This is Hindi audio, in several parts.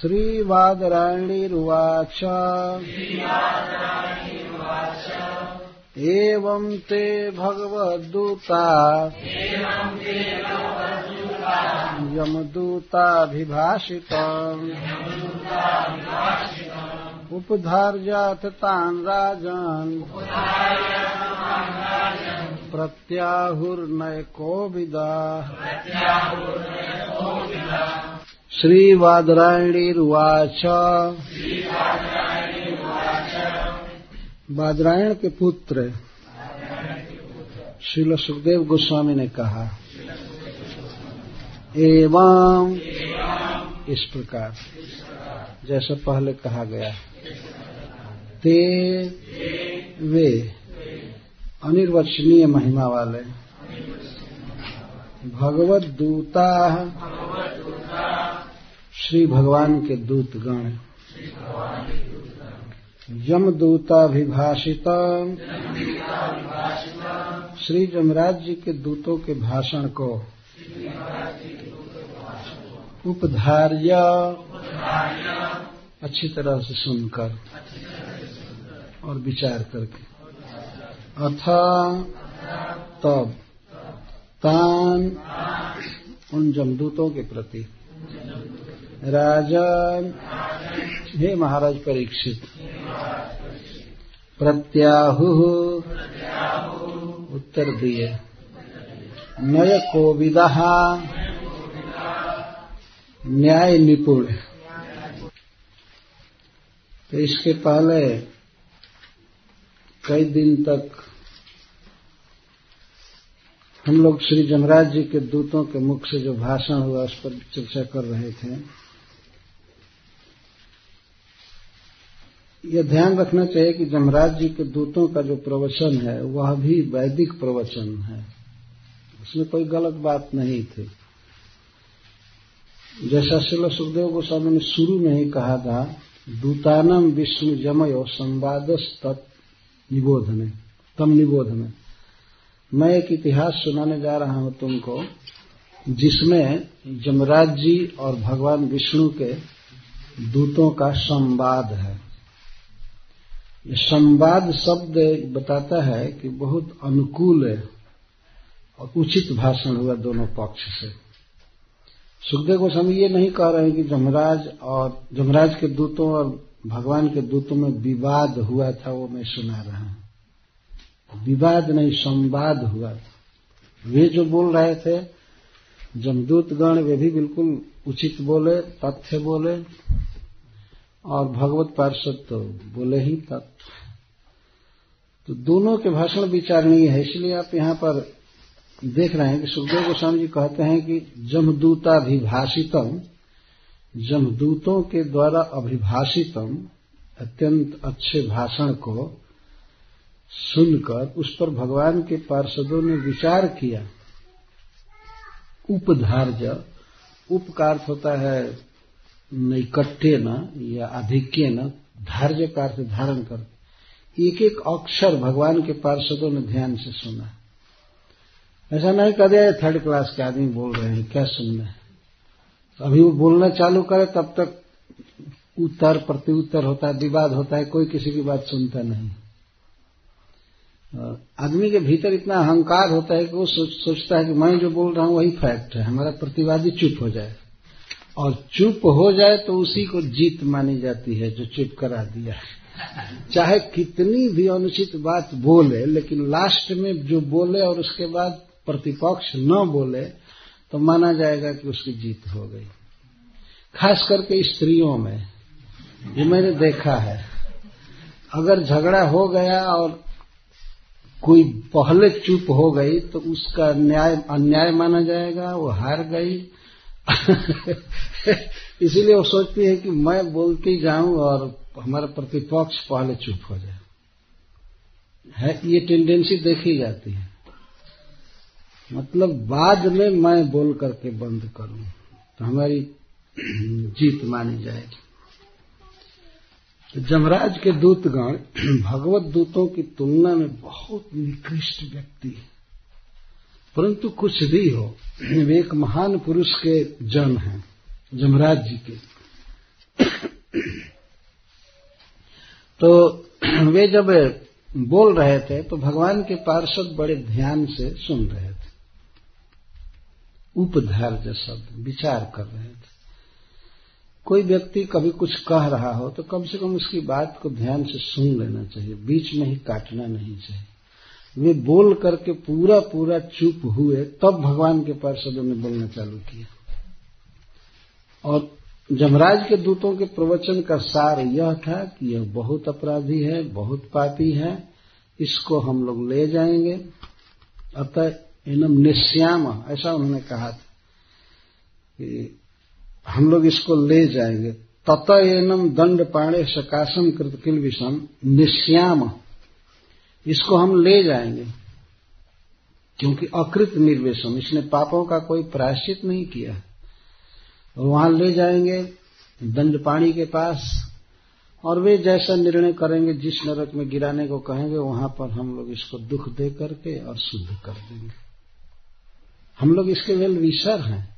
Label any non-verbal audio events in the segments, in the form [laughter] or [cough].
श्रीवादरायणीरुवाच। एवं ते भगवद्दूता। यमदूताभिभाषितम् उपधार्याथ तान् राजन्। प्रत्याहुर्नयकोविदा। श्रीवादरायणीरुवाच। बादरायण के पुत्र श्रील सुखदेव गोस्वामी ने कहा, एवं इस प्रकार। जैसा पहले कहा गया, ते वे अनिर्वचनीय महिमा वाले भगवत दूता श्री भगवान के दूत गण। यमदूताभिभाषित श्री जमराज जी के दूतों के भाषण को उपधार्य। अच्छी तरह से सुनकर और विचार करके। अथ तब तान उन जमदूतों के प्रति। राजन हे महाराज परीक्षित। प्रत्याहु उत्तर दिए। नय कोविदा। न्याय निपुण। तो इसके पहले कई दिन तक हम लोग श्री जमराज जी के दूतों के मुख से जो भाषण हुआ उस पर चर्चा कर रहे थे। यह ध्यान रखना चाहिए कि जमराज जी के दूतों का जो प्रवचन है, वह भी वैदिक प्रवचन है। उसमें कोई गलत बात नहीं थी। जैसा शिल सुखदेव गोस्वामी ने शुरू में ही कहा था दूतानम विष्णु जमयो संवाद निबोधने, तम निबोधने। मैं एक इतिहास सुनाने जा रहा हूँ तुमको, जिसमें जमराज जी और भगवान विष्णु के दूतों का संवाद है। ये संवाद शब्द बताता है कि बहुत अनुकूल है और उचित भाषण हुआ दोनों पक्ष से। सुखदेव गोस्वामी ये नहीं कह रहे हैं कि जमराज और जमराज के दूतों और भगवान के दूतों में विवाद हुआ था, वो मैं सुना रहा हूँ। विवाद नहीं, संवाद हुआ था। वे जो बोल रहे थे, जमदूतगण, वे भी बिल्कुल उचित बोले, तथ्य बोले। और भगवत पार्षद तो बोले ही तत्व तो दोनों के भाषण विचारणीय है, इसलिए आप यहाँ पर देख रहे हैं कि सुखदेव गोस्वामी जी कहते हैं कि जमदूताभिभाषितम, जमदूतों के द्वारा अभिभाषितम अत्यंत अच्छे भाषण को सुनकर उस पर भगवान के पार्षदों ने विचार किया। उपधार्य उप का अर्थ होता है नैकट्य न, या आधिक्य न, धार्य का अर्थ धारण कर। एक एक अक्षर भगवान के पार्षदों ने ध्यान से सुना। ऐसा नहीं कर दिया थर्ड क्लास के आदमी बोल रहे हैं, क्या सुनना है? अभी वो बोलना चालू करे, तब तक उत्तर, प्रत्युत्तर होता है, विवाद होता है, कोई किसी की बात सुनता नहीं। आदमी के भीतर इतना अहंकार होता है कि वो सोचता है कि मैं जो बोल रहा हूँ, वही फैक्ट है, हमारा प्रतिवादी चुप हो जाए। और चुप हो जाए तो उसी को जीत मानी जाती है जो चुप करा दिया चाहे कितनी भी अनुचित बात बोले, लेकिन लास्ट में जो बोले और उसके बाद प्रतिपक्ष न बोले तो माना जाएगा कि उसकी जीत हो गई। खास करके स्त्रियों में, ये मैंने देखा है। अगर झगड़ा हो गया और कोई पहले चुप हो गई तो उसका न्याय, अन्याय माना जाएगा, वो हार गई। [laughs] इसीलिए वो सोचती है कि मैं बोलती जाऊँ और हमारा प्रतिपक्ष पहले चुप हो जाए। है ये टेंडेंसी देखी जाती है। मतलब बाद में मैं बोल करके बंद करूँ तो हमारी [clears throat] जीत मानी जाएगी। तो जमराज के दूतगण [clears throat] भगवत दूतों की तुलना में बहुत निकृष्ट व्यक्ति है। परंतु कुछ भी हो वे एक महान पुरुष के जन्म हैं, जमराज जी के। तो वे जब बोल रहे थे तो भगवान के पार्षद बड़े ध्यान से सुन रहे थे। उपधार्य शब्द, विचार कर रहे थे। कोई व्यक्ति कभी कुछ कह रहा हो तो कम से कम उसकी बात को ध्यान से सुन लेना चाहिए, बीच में ही काटना नहीं चाहिए। वे बोल करके पूरा पूरा चुप हुए, तब भगवान के पार्षदों ने बोलना चालू किया। और जमराज के दूतों के प्रवचन का सार यह था कि यह बहुत अपराधी है, बहुत पापी है, इसको हम लोग ले जाएँगे। अतः इनम निश्याम, ऐसा उन्होंने कहा था कि हम लोग इसको ले जाएँगे। तत एनम दंड पाणे सकाशम कृत किल विषम, निश्याम। इसको हम ले जाएँगे। क्योंकि अकृत निर्वेशम, इसने पापों का कोई प्रायश्चित नहीं किया। और वहाँ ले जाएँगे दंड पाणी के पास, और वे जैसा निर्णय करेंगे, जिस नरक में गिराने को कहेंगे, वहाँ पर हम लोग इसको दुख दे करके और शुद्ध कर देंगे। हम लोग इसके वेल विसर हैं।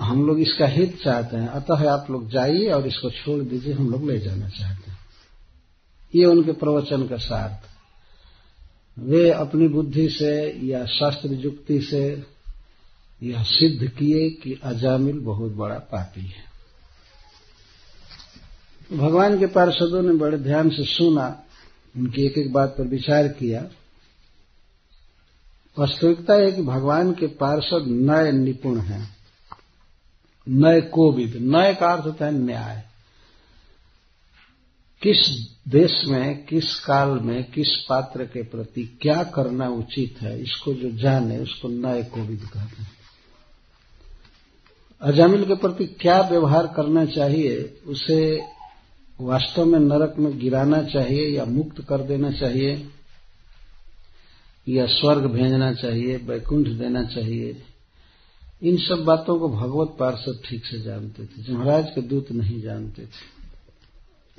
हम लोग इसका हित चाहते हैं। अतः आप लोग जाइए और इसको छोड़ दीजिए, हम लोग ले जाना चाहते हैं। ये उनके प्रवचन का साथ। वे अपनी बुद्धि से या शास्त्र युक्ति से यह सिद्ध किए कि अजामिल बहुत बड़ा पापी है। भगवान के पार्षदों ने बड़े ध्यान से सुना उनकी एक एक बात पर विचार किया। वास्तविकता है कि भगवान के पार्षद नए निपुण हैं नए कोविद नए का अर्थ होता है न्याय। किस देश में, किस काल में, किस पात्र के प्रति क्या करना उचित है, इसको जो जाने, उसको नए कोविद कहते हैं। अजामिल के प्रति क्या व्यवहार करना चाहिए, उसे वास्तव में नरक में गिराना चाहिए या मुक्त कर देना चाहिए, या स्वर्ग भेजना चाहिए, वैकुंठ देना चाहिए, इन सब बातों को भगवत पार्षद ठीक से जानते थे जमराज के दूत नहीं जानते थे।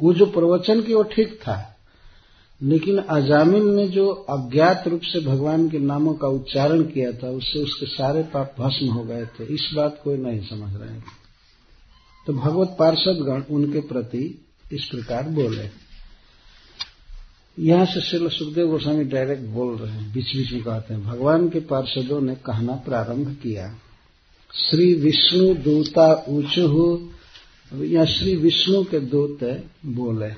वो जो प्रवचन की वो ठीक था। लेकिन अजामिल ने जो अज्ञात रूप से भगवान के नामों का उच्चारण किया था, उससे उसके सारे पाप भस्म हो गए थे। इस बात को नहीं समझ रहे थे तो भगवत पार्षद गण उनके प्रति इस प्रकार बोले। यहाँ से श्री सुखदेव गोस्वामी डायरेक्ट बोल रहे हैं बीच बीच में कहते हैं, भगवान के पार्षदों ने कहना प्रारंभ किया, श्री विष्णु दूता ऊंचु या श्री विष्णु के दूत बोले,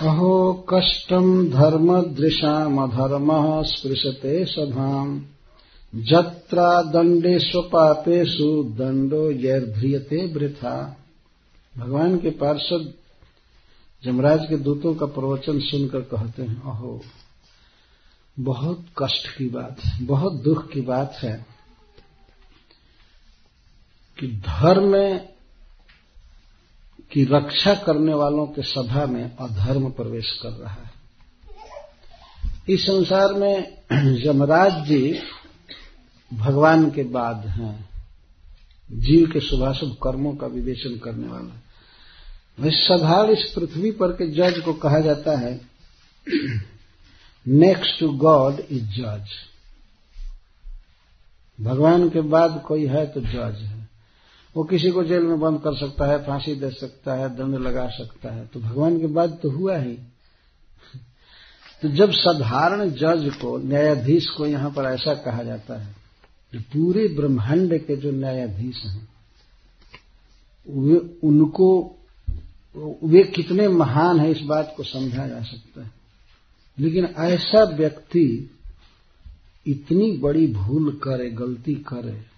अहो कष्टम धर्म दृशामधर्म स्पृशते सभाम। जत्रा दंडे स्वपापेशु दंडो यर्ध्रियते वृथा। भगवान के पार्षद जमराज के दूतों का प्रवचन सुनकर कहते हैं, अहो, बहुत कष्ट की बात है, बहुत दुख की बात है कि धर्म की रक्षा करने वालों के सभा में अधर्म प्रवेश कर रहा है। इस संसार में यमराज जी भगवान के बाद हैं। जीव के शुभाशुभ कर्मों का विवेचन करने वाला सधार इस पृथ्वी पर के जज को कहा जाता है नेक्स्ट टू गॉड इज़ जज भगवान के बाद कोई है तो जज है। वो किसी को जेल में बंद कर सकता है, फांसी दे सकता है, दंड लगा सकता है। तो भगवान के बाद तो हुआ ही। तो जब साधारण जज को, न्यायाधीश को यहाँ पर ऐसा कहा जाता है कि पूरे ब्रह्मांड के जो न्यायाधीश हैं, वे उनको, वे कितने महान हैं इस बात को समझा जा सकता है। लेकिन ऐसा व्यक्ति इतनी बड़ी भूल करे, गलती करे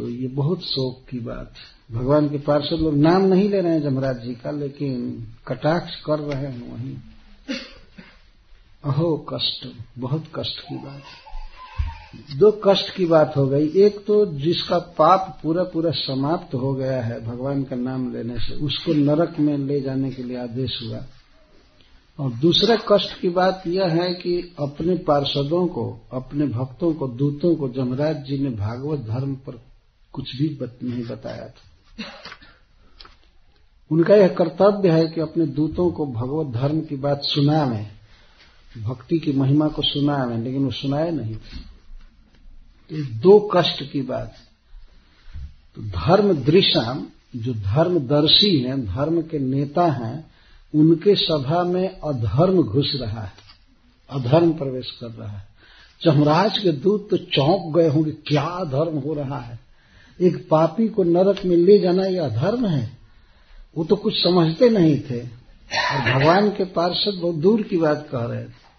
तो ये बहुत शोक की बात है। भगवान के पार्षद लोग नाम नहीं ले रहे हैं जमराज जी का, लेकिन कटाक्ष कर रहे हैं वहीं। अहो, कष्ट, बहुत कष्ट की बात है। दो कष्ट की बात हो गई। एक तो जिसका पाप पूरा पूरा समाप्त हो गया है भगवान का नाम लेने से, उसको नरक में ले जाने के लिए आदेश हुआ। और दूसरे कष्ट की बात यह है कि अपने पार्षदों को, अपने भक्तों को, दूतों को जमराज जी ने भागवत धर्म पर कुछ भी बत, नहीं बताया था। उनका यह कर्तव्य है कि अपने दूतों को भगवत धर्म की बात सुनावे भक्ति की महिमा को सुनावे लेकिन वो सुनाए नहीं थे। दो कष्ट की बात। तो धर्म दृशाम जो धर्मदर्शी हैं धर्म के नेता हैं उनके सभा में अधर्म घुस रहा है अधर्म प्रवेश कर रहा है। चमराज के दूत तो चौंक गए होंगे क्या अधर्म हो रहा है? एक पापी को नरक में ले जाना यह अधर्म है। वो तो कुछ समझते नहीं थे। और भगवान के पार्षद बहुत दूर की बात कह रहे थे।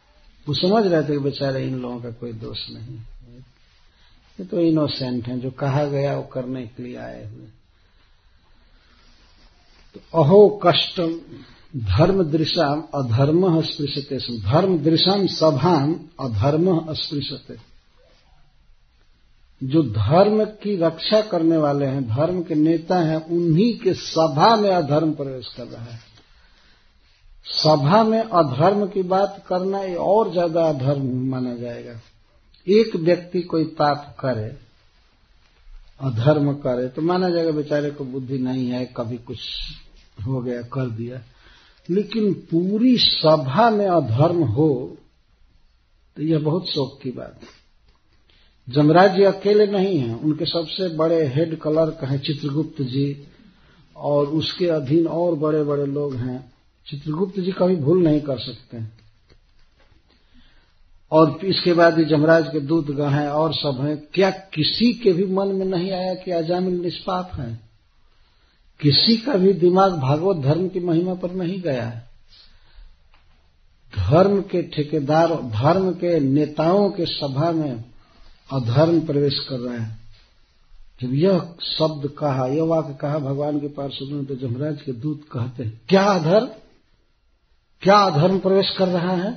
वो समझ रहे थे कि बेचारे इन लोगों का कोई दोष नहीं। ये तो इनोसेंट हैं, जो कहा गया वो करने के लिए आए हुए। तो अहो कष्टम, धर्म दृशाम अधर्म स्पृशते। धर्म दृशाम सभाम अधर्म अस्पृशते जो धर्म की रक्षा करने वाले हैं, धर्म के नेता हैं, उन्हीं के सभा में अधर्म प्रवेश कर रहा है। सभा में अधर्म की बात करना ये और ज़्यादा अधर्म माना जाएगा। एक व्यक्ति कोई पाप करे, अधर्म करे तो माना जाएगा बेचारे को बुद्धि नहीं है, कभी कुछ हो गया, कर दिया। लेकिन पूरी सभा में अधर्म हो तो यह बहुत शोक की बात है। जमराज जी अकेले नहीं हैं। उनके सबसे बड़े हेड क्लर्क हैं चित्रगुप्त जी और उसके अधीन और बड़े बड़े लोग हैं। चित्रगुप्त जी कभी भूल नहीं कर सकते और इसके बाद ही जमराज के दूत गण हैं और सब हैं। क्या किसी के भी मन में नहीं आया कि अजामिल निष्पाप है? किसी का भी दिमाग भागवत धर्म की महिमा पर नहीं गया है। धर्म के ठेकेदार, धर्म के नेताओं के सभा में अधर्म प्रवेश कर रहे हैं। जब यह शब्द कहा, यह वाक्य कहा भगवान के पास सुनो तो जमराज के दूत कहते हैं, क्या अधर्म? क्या अधर्म प्रवेश कर रहा है?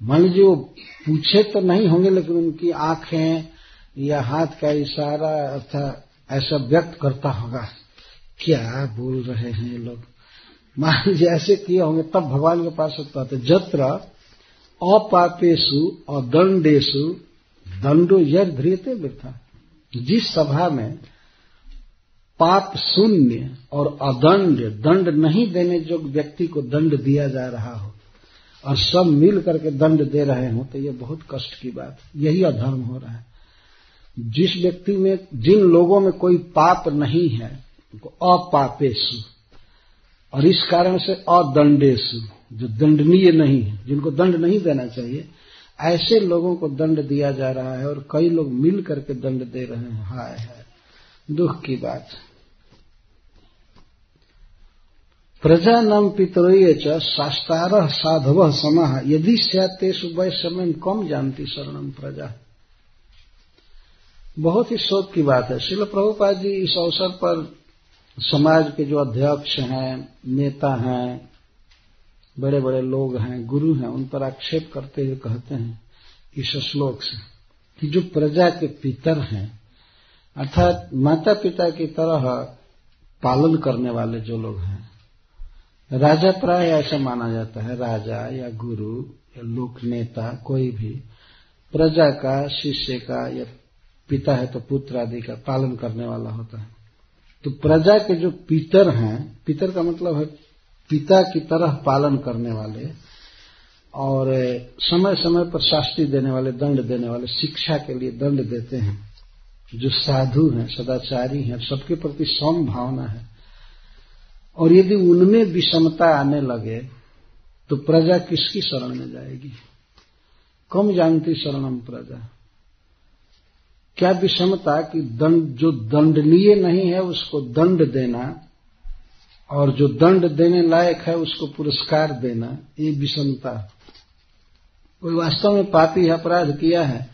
मान लीजिए, वो पूछे तो नहीं होंगे, लेकिन उनकी आँखें या हाथ का इशारा अर्थात ऐसा व्यक्त करता होगा, क्या बोल रहे हैं लोग? मान लीजिए, ऐसे किए होंगे, तब भगवान के पास कहते जत्र अपापेशु अदंडेशु दंडो यद ध्रियते वृथा। जिस सभा में पाप शून्य और अदंड दंड नहीं देने जो व्यक्ति को दंड दिया जा रहा हो और सब मिल करके दंड दे रहे हो तो यह बहुत कष्ट की बात यही अधर्म हो रहा है। जिस व्यक्ति में, जिन लोगों में कोई पाप नहीं है, उनको अपापेशु। और इस कारण से अदंडेशु, जो दंडनीय नहीं है, जिनको दंड नहीं देना चाहिए ऐसे लोगों को दंड दिया जा रहा है और कई लोग मिल करके दंड दे रहे हैं। हाय है दुख की बात। प्रजा नाम पितरोय च साधव समाह। यदि सैतेषु समय कम जानती शरणम प्रजा। बहुत ही शोक की बात है। शिल प्रभुपाद जी इस अवसर पर समाज के जो अध्यक्ष हैं, नेता हैं बड़े बड़े लोग हैं, गुरु हैं, उन पर आक्षेप करते हुए कहते हैं इस श्लोक से, कि जो प्रजा के पितर हैं, अर्थात माता पिता की तरह पालन करने वाले जो लोग हैं, राजा प्राय ऐसा माना जाता है, राजा या गुरु या लोक नेता, कोई भी, प्रजा का, शिष्य का या पिता है तो पुत्र आदि का पालन करने वाला होता है। तो प्रजा के जो पितर हैं, पितर का मतलब है पिता की तरह पालन करने वाले और समय समय पर शास्त्री देने वाले, दंड देने वाले, शिक्षा के लिए दंड देते हैं, जो साधु हैं, सदाचारी हैं, सबके प्रति सम भावना है। और यदि उनमें विषमता आने लगे तो प्रजा किसकी शरण में जाएगी? कम जानती शरणम प्रजा? क्या विषमता कि दंड, जो दंडनीय नहीं है, उसको दंड देना और जो दंड देने लायक है उसको पुरस्कार देना, ये विषमता। कोई वास्तव में पापी अपराध किया है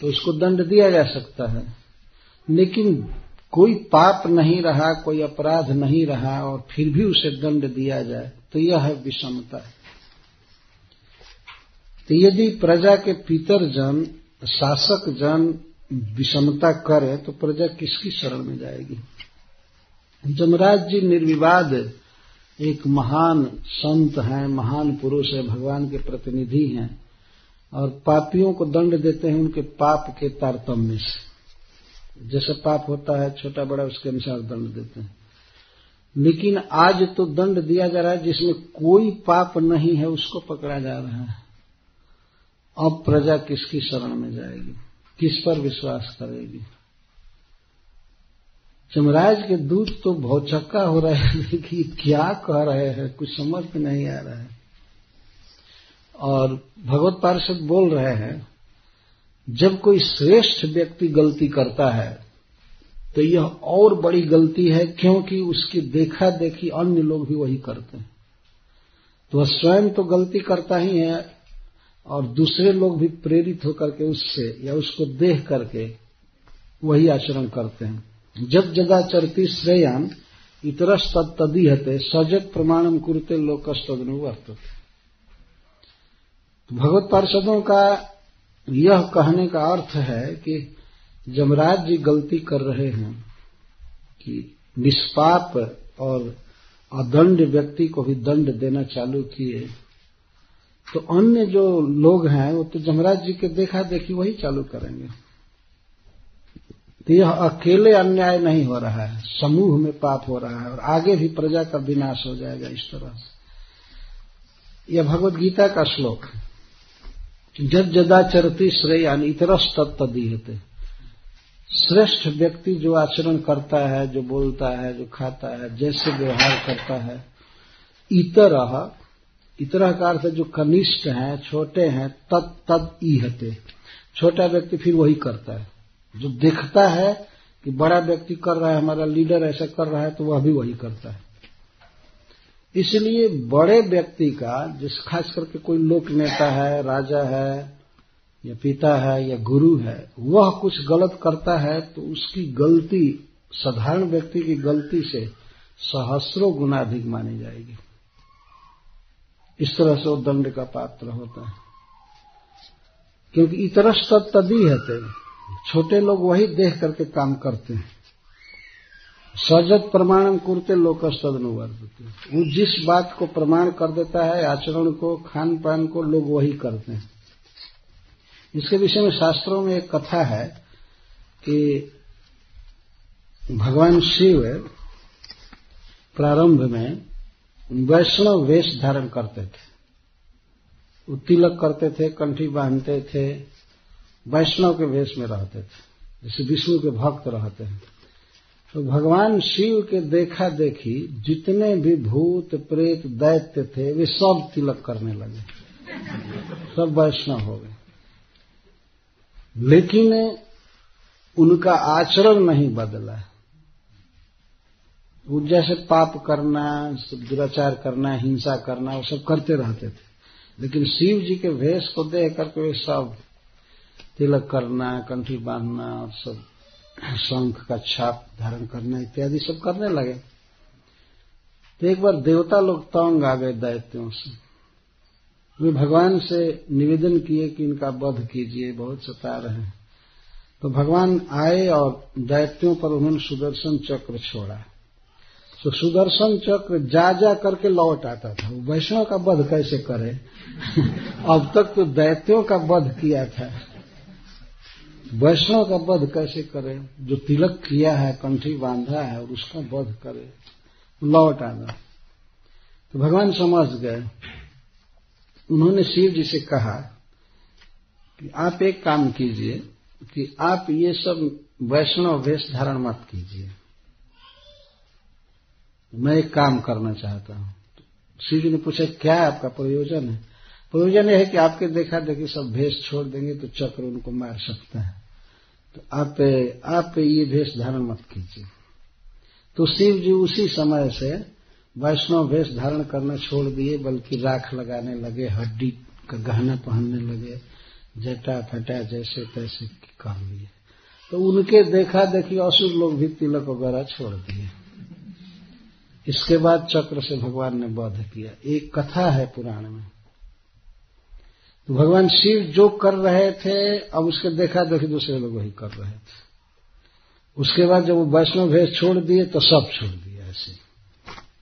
तो उसको दंड दिया जा सकता है। लेकिन कोई पाप नहीं रहा, कोई अपराध नहीं रहा और फिर भी उसे दंड दिया जाए तो यह है विषमता। तो यदि प्रजा के पितर जन शासक जन विषमता करे तो प्रजा किसकी शरण में जाएगी? जमराज जी निर्विवाद एक महान संत हैं, महान पुरुष है, भगवान के प्रतिनिधि हैं और पापियों को दंड देते हैं उनके पाप के तारतम्य से। जैसे पाप होता है, छोटा बड़ा उसके अनुसार दंड देते हैं। लेकिन आज तो दंड दिया जा रहा है, जिसमें कोई पाप नहीं है, उसको पकड़ा जा रहा है। अब प्रजा किसकी शरण में जाएगी? किस पर विश्वास करेगी? चमराज के दूत तो भौचक्का हो रहे हैं [laughs] कि क्या कह रहे हैं, कुछ समझ में नहीं आ रहा है। और भगवत पार्षद बोल रहे हैं, जब कोई श्रेष्ठ व्यक्ति गलती करता है तो यह और बड़ी गलती है, क्योंकि उसकी देखा देखी अन्य लोग भी वही करते हैं। तो वह स्वयं तो गलती करता ही है, और दूसरे लोग भी प्रेरित होकर के उससे या उसको देख करके वही आचरण करते हैं। जदा चरती श्रेयान इतरस तदीहते सजग प्रमाणम कुरते लोकस्तनुवर्त भगवत पार्षदों का यह कहने का अर्थ है कि जमराज जी गलती कर रहे हैं कि निष्पाप और अदंड व्यक्ति को भी दंड देना चालू किए। तो अन्य जो लोग हैं, वो तो जमराज जी के देखा देखी वही चालू करेंगे। तो यह अकेले अन्याय नहीं हो रहा है, समूह में पाप हो रहा है और आगे भी प्रजा का विनाश हो जाएगा इस तरह से। यह भगवत गीता का श्लोक जदा चरती श्रेयान, इतरस तत्दीहते श्रेष्ठ व्यक्ति जो आचरण करता है, जो बोलता है, जो खाता है, जैसे व्यवहार करता है इतर इतर का अर्थ जो कनिष्ठ हैं, छोटे हैं, तत् तद ईहते। छोटा व्यक्ति फिर वही करता है। जो देखता है कि बड़ा व्यक्ति कर रहा है, हमारा लीडर ऐसा कर रहा है तो वह भी वही करता है। इसलिए बड़े व्यक्ति का, जिस खास करके कोई लोक नेता है, राजा है, या पिता है, या गुरु है, वह कुछ गलत करता है तो उसकी गलती, साधारण व्यक्ति की गलती से सहस्रों गुना अधिक मानी जाएगी। इस तरह से वो दंड का पात्र होता है। क्योंकि इतरस तदी है छोटे लोग वही देख करके काम करते हैं। सजत प्रमाण कुरते लोकस तदनुवर्तते वो जिस बात को प्रमाण कर देता है, आचरण को खान पान को, लोग वही करते हैं। इसके विषय में शास्त्रों में एक कथा है कि भगवान शिव प्रारंभ में वैष्णव वेश धारण करते थे। वो तिलक करते थे, कंठी बांधते थे वैष्णव के वेश में रहते थे, जैसे विष्णु के भक्त रहते हैं। तो भगवान शिव के देखा देखी जितने भी भूत, प्रेत, दैत्य थे, वे सब तिलक करने लगे। सब वैष्णव हो गए। लेकिन उनका आचरण नहीं बदला वो जैसे पाप करना दुराचार करना, हिंसा करना, वो सब करते रहते थे। लेकिन शिव जी के भेष को देख करके वे सब तिलक करना, कंठी बांधना, और सब शंख का छाप धारण करना इत्यादि सब करने लगे। तो एक बार देवता लोग तंग आ गए दैत्यों से। वे भगवान से निवेदन किए कि इनका वध कीजिए, बहुत सता रहे हैं। तो भगवान आए और दैत्यों पर उन्होंने सुदर्शन चक्र छोड़ा। तो सुदर्शन चक्र जा जा करके लौट आता था। वैष्णव का वध कैसे करे? [laughs] अब तक तो दैत्यों का वध किया था। वैष्णव का वध कैसे करे? जो तिलक किया है, कंठी बांधा है और उसका वध करे। लौट आना। तो भगवान समझ गए। उन्होंने शिव जी से कहा कि आप एक काम कीजिए कि आप ये सब वैष्णव वेश धारण मत कीजिए। मैं एक काम करना चाहता हूँ। शिव जी ने पूछा, क्या आपका प्रयोजन है? प्रयोजन यह है कि आपके देखा देखी सब भेष छोड़ देंगे तो चक्र उनको मार सकता है। तो आप आप ये भेष धारण मत कीजिए। तो शिव जी उसी समय से वैष्णव भेष धारण करना छोड़ दिए, बल्कि राख लगाने लगे, हड्डी का गहना पहनने लगे, जटा फटा जैसे तैसे कर लिए। तो उनके देखा देखी असुर लोग भी तिलक वगैरह छोड़ दिए। इसके बाद चक्र से भगवान ने वध किया। एक कथा है पुराण में। तो भगवान शिव जो कर रहे थे, अब उसके देखा देखी दूसरे लोग वही कर रहे थे। उसके बाद जब वो वैष्णव भेष छोड़ दिए तो सब छोड़ दिए ऐसे,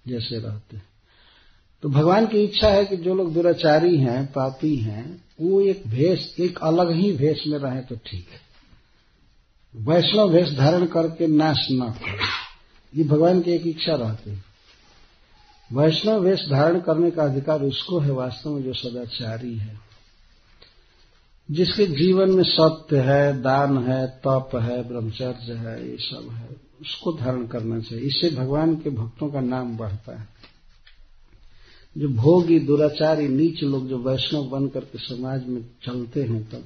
जैसे रहते। तो भगवान की इच्छा है कि जो लोग दुराचारी हैं, पापी हैं, वो एक भेष, एक अलग ही भेष में रहे तो ठीक है। वैष्णव भेष धारण करके नाश न करें। ये भगवान की एक इच्छा रहती है। वैष्णव वेश धारण करने का अधिकार उसको है, वास्तव में जो सदाचारी है। जिसके जीवन में सत्य है, दान है, तप है, ब्रह्मचर्य है, ये सब है, उसको धारण करना चाहिए। इससे भगवान के भक्तों का नाम बढ़ता है। जो भोगी, दुराचारी, नीच लोग, जो वैष्णव बन करके समाज में चलते हैं, तब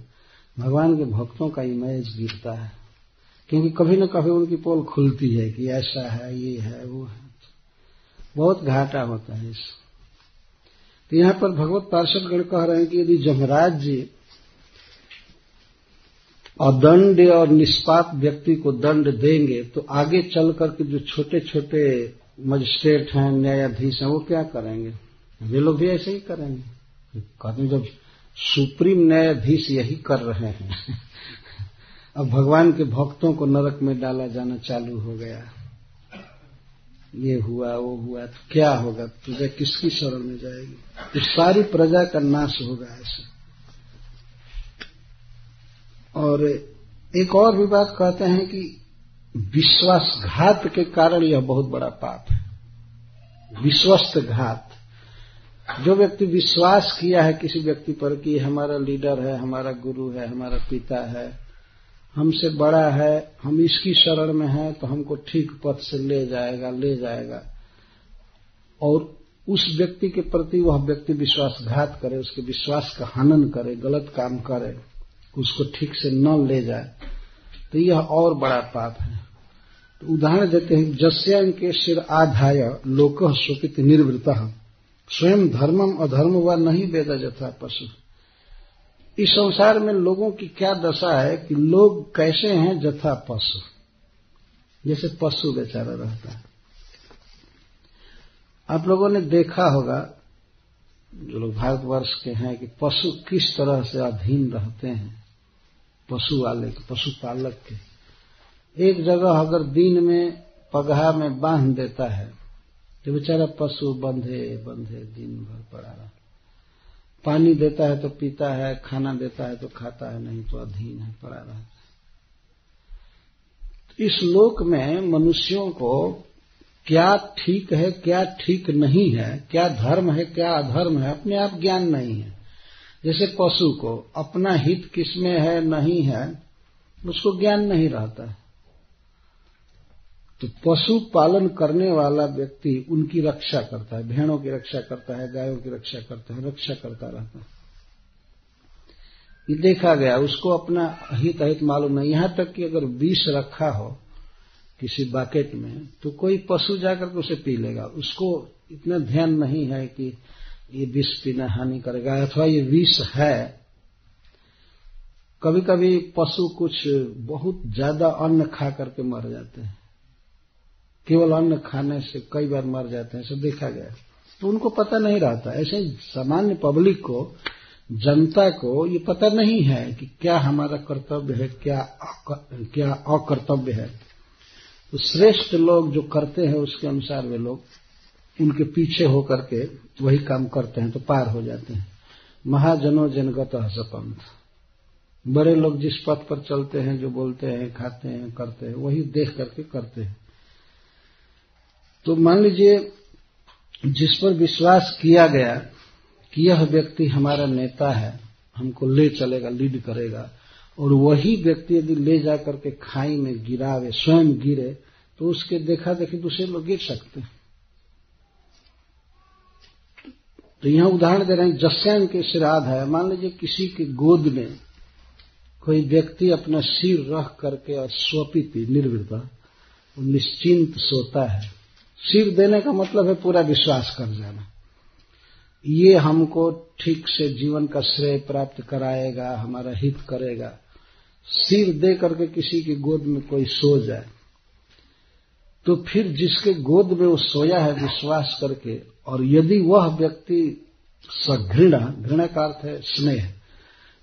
भगवान के भक्तों का इमेज गिरता है। क्योंकि कभी न कभी उनकी पोल खुलती है कि ऐसा है, ये है, वो है। बहुत घाटा होता है इस। तो यहाँ पर भगवत पार्षदगण कह रहे हैं कि यदि जमराज जी अदंड और निष्पाप व्यक्ति को दंड देंगे तो आगे चल करके जो छोटे छोटे मजिस्ट्रेट हैं, न्यायाधीश हैं, वो क्या करेंगे? वे लोग भी ऐसे ही करेंगे। कहते जब सुप्रीम न्यायाधीश यही कर रहे हैं, अब भगवान के भक्तों को नरक में डाला जाना चालू हो गया। ये हुआ, वो हुआ तो क्या होगा? प्रजा किसकी शरण में जाएगी? तो सारी प्रजा का नाश होगा ऐसे। और एक और भी बात कहते हैं कि विश्वासघात के कारण यह बहुत बड़ा पाप है। विश्वस्त घात जो व्यक्ति विश्वास किया है किसी व्यक्ति पर कि हमारा लीडर है, हमारा गुरु है, हमारा पिता है, हमसे बड़ा है, हम इसकी शरण में हैं तो हमको ठीक पथ से ले जाएगा ले जाएगा। और उस व्यक्ति के प्रति वह व्यक्ति विश्वासघात करे, उसके विश्वास का हनन करे, गलत काम करे। उसको ठीक से न ले जाए तो यह और बड़ा पाप है। तो उदाहरण देते हैं जस्यान के सिर आधाय लोक सुपित निर्वृत। स्वयं धर्मम अधर्म व नहीं वेद जथा पशु। इस संसार में लोगों की क्या दशा है कि लोग कैसे हैं जथा पशु? जैसे पशु बेचारा रहता है। आप लोगों ने देखा होगा जो लोग भारतवर्ष के हैं कि पशु किस तरह से अधीन रहते हैं, पशु वाले के पशुपालक के। एक जगह अगर दिन में पगहा में बाँध देता है तो बेचारा पशु बंधे बंधे, दिन भर पड़ा रहा। पानी देता है तो पीता है, खाना देता है तो खाता है, नहीं तो अधीन है, पड़ा रहता है। इस लोक में मनुष्यों को क्या ठीक है, क्या ठीक नहीं है, क्या धर्म है, क्या अधर्म है, अपने आप ज्ञान नहीं है। जैसे पशु को अपना हित किसमें है, नहीं है, उसको ज्ञान नहीं रहता है। तो पशु पालन करने वाला व्यक्ति उनकी रक्षा करता है, भेड़ों की रक्षा करता है, गायों की रक्षा करता है, रक्षा करता रहता है। ये देखा गया, उसको अपना हित अहित मालूम नहीं। यहाँ तक कि अगर विष रखा हो किसी बाकेट में तो कोई पशु जाकर के उसे पी लेगा। उसको इतना ध्यान नहीं है कि ये विष पीना हानि करेगा, अथवा ये विष है। कभी कभी पशु कुछ बहुत ज़्यादा अन्न खा करके मर जाते हैं। केवल अन्न खाने से कई बार मर जाते हैं सब देखा गया। तो उनको पता नहीं रहता। ऐसे सामान्य पब्लिक को, जनता को ये पता नहीं है कि क्या हमारा कर्तव्य है, क्या क्या अकर्तव्य है। तो श्रेष्ठ लोग जो करते हैं उसके अनुसार वे लोग उनके पीछे होकर के वही काम करते हैं तो पार हो जाते हैं। महाजनो जनगत हसपंथ बड़े लोग जिस पथ पर चलते हैं, जो बोलते हैं, खाते हैं, करते हैं, वही देख करके करते हैं। तो मान लीजिए, जिस पर विश्वास किया गया कि यह व्यक्ति हमारा नेता है, हमको ले चलेगा, लीड करेगा और वही व्यक्ति यदि ले जाकर के खाई में गिरावे, स्वयं गिरे तो उसके देखा देखी दूसरे लोग गिर सकते हैं। तो यहाँ उदाहरण दे रहे हैं, जस्यान के श्राद्ध है। मान लीजिए किसी की गोद में कोई व्यक्ति अपना सिर रख करके और स्वपित निर्वृता निश्चिंत सोता है। सिर देने का मतलब है पूरा विश्वास कर जाना। ये हमको ठीक से जीवन का श्रेय प्राप्त कराएगा, हमारा हित करेगा। सिर दे करके किसी की गोद में कोई सो जाए तो फिर जिसके गोद में वो सोया है विश्वास करके, और यदि वह व्यक्ति सघृणा, घृणा का अर्थ है स्नेह,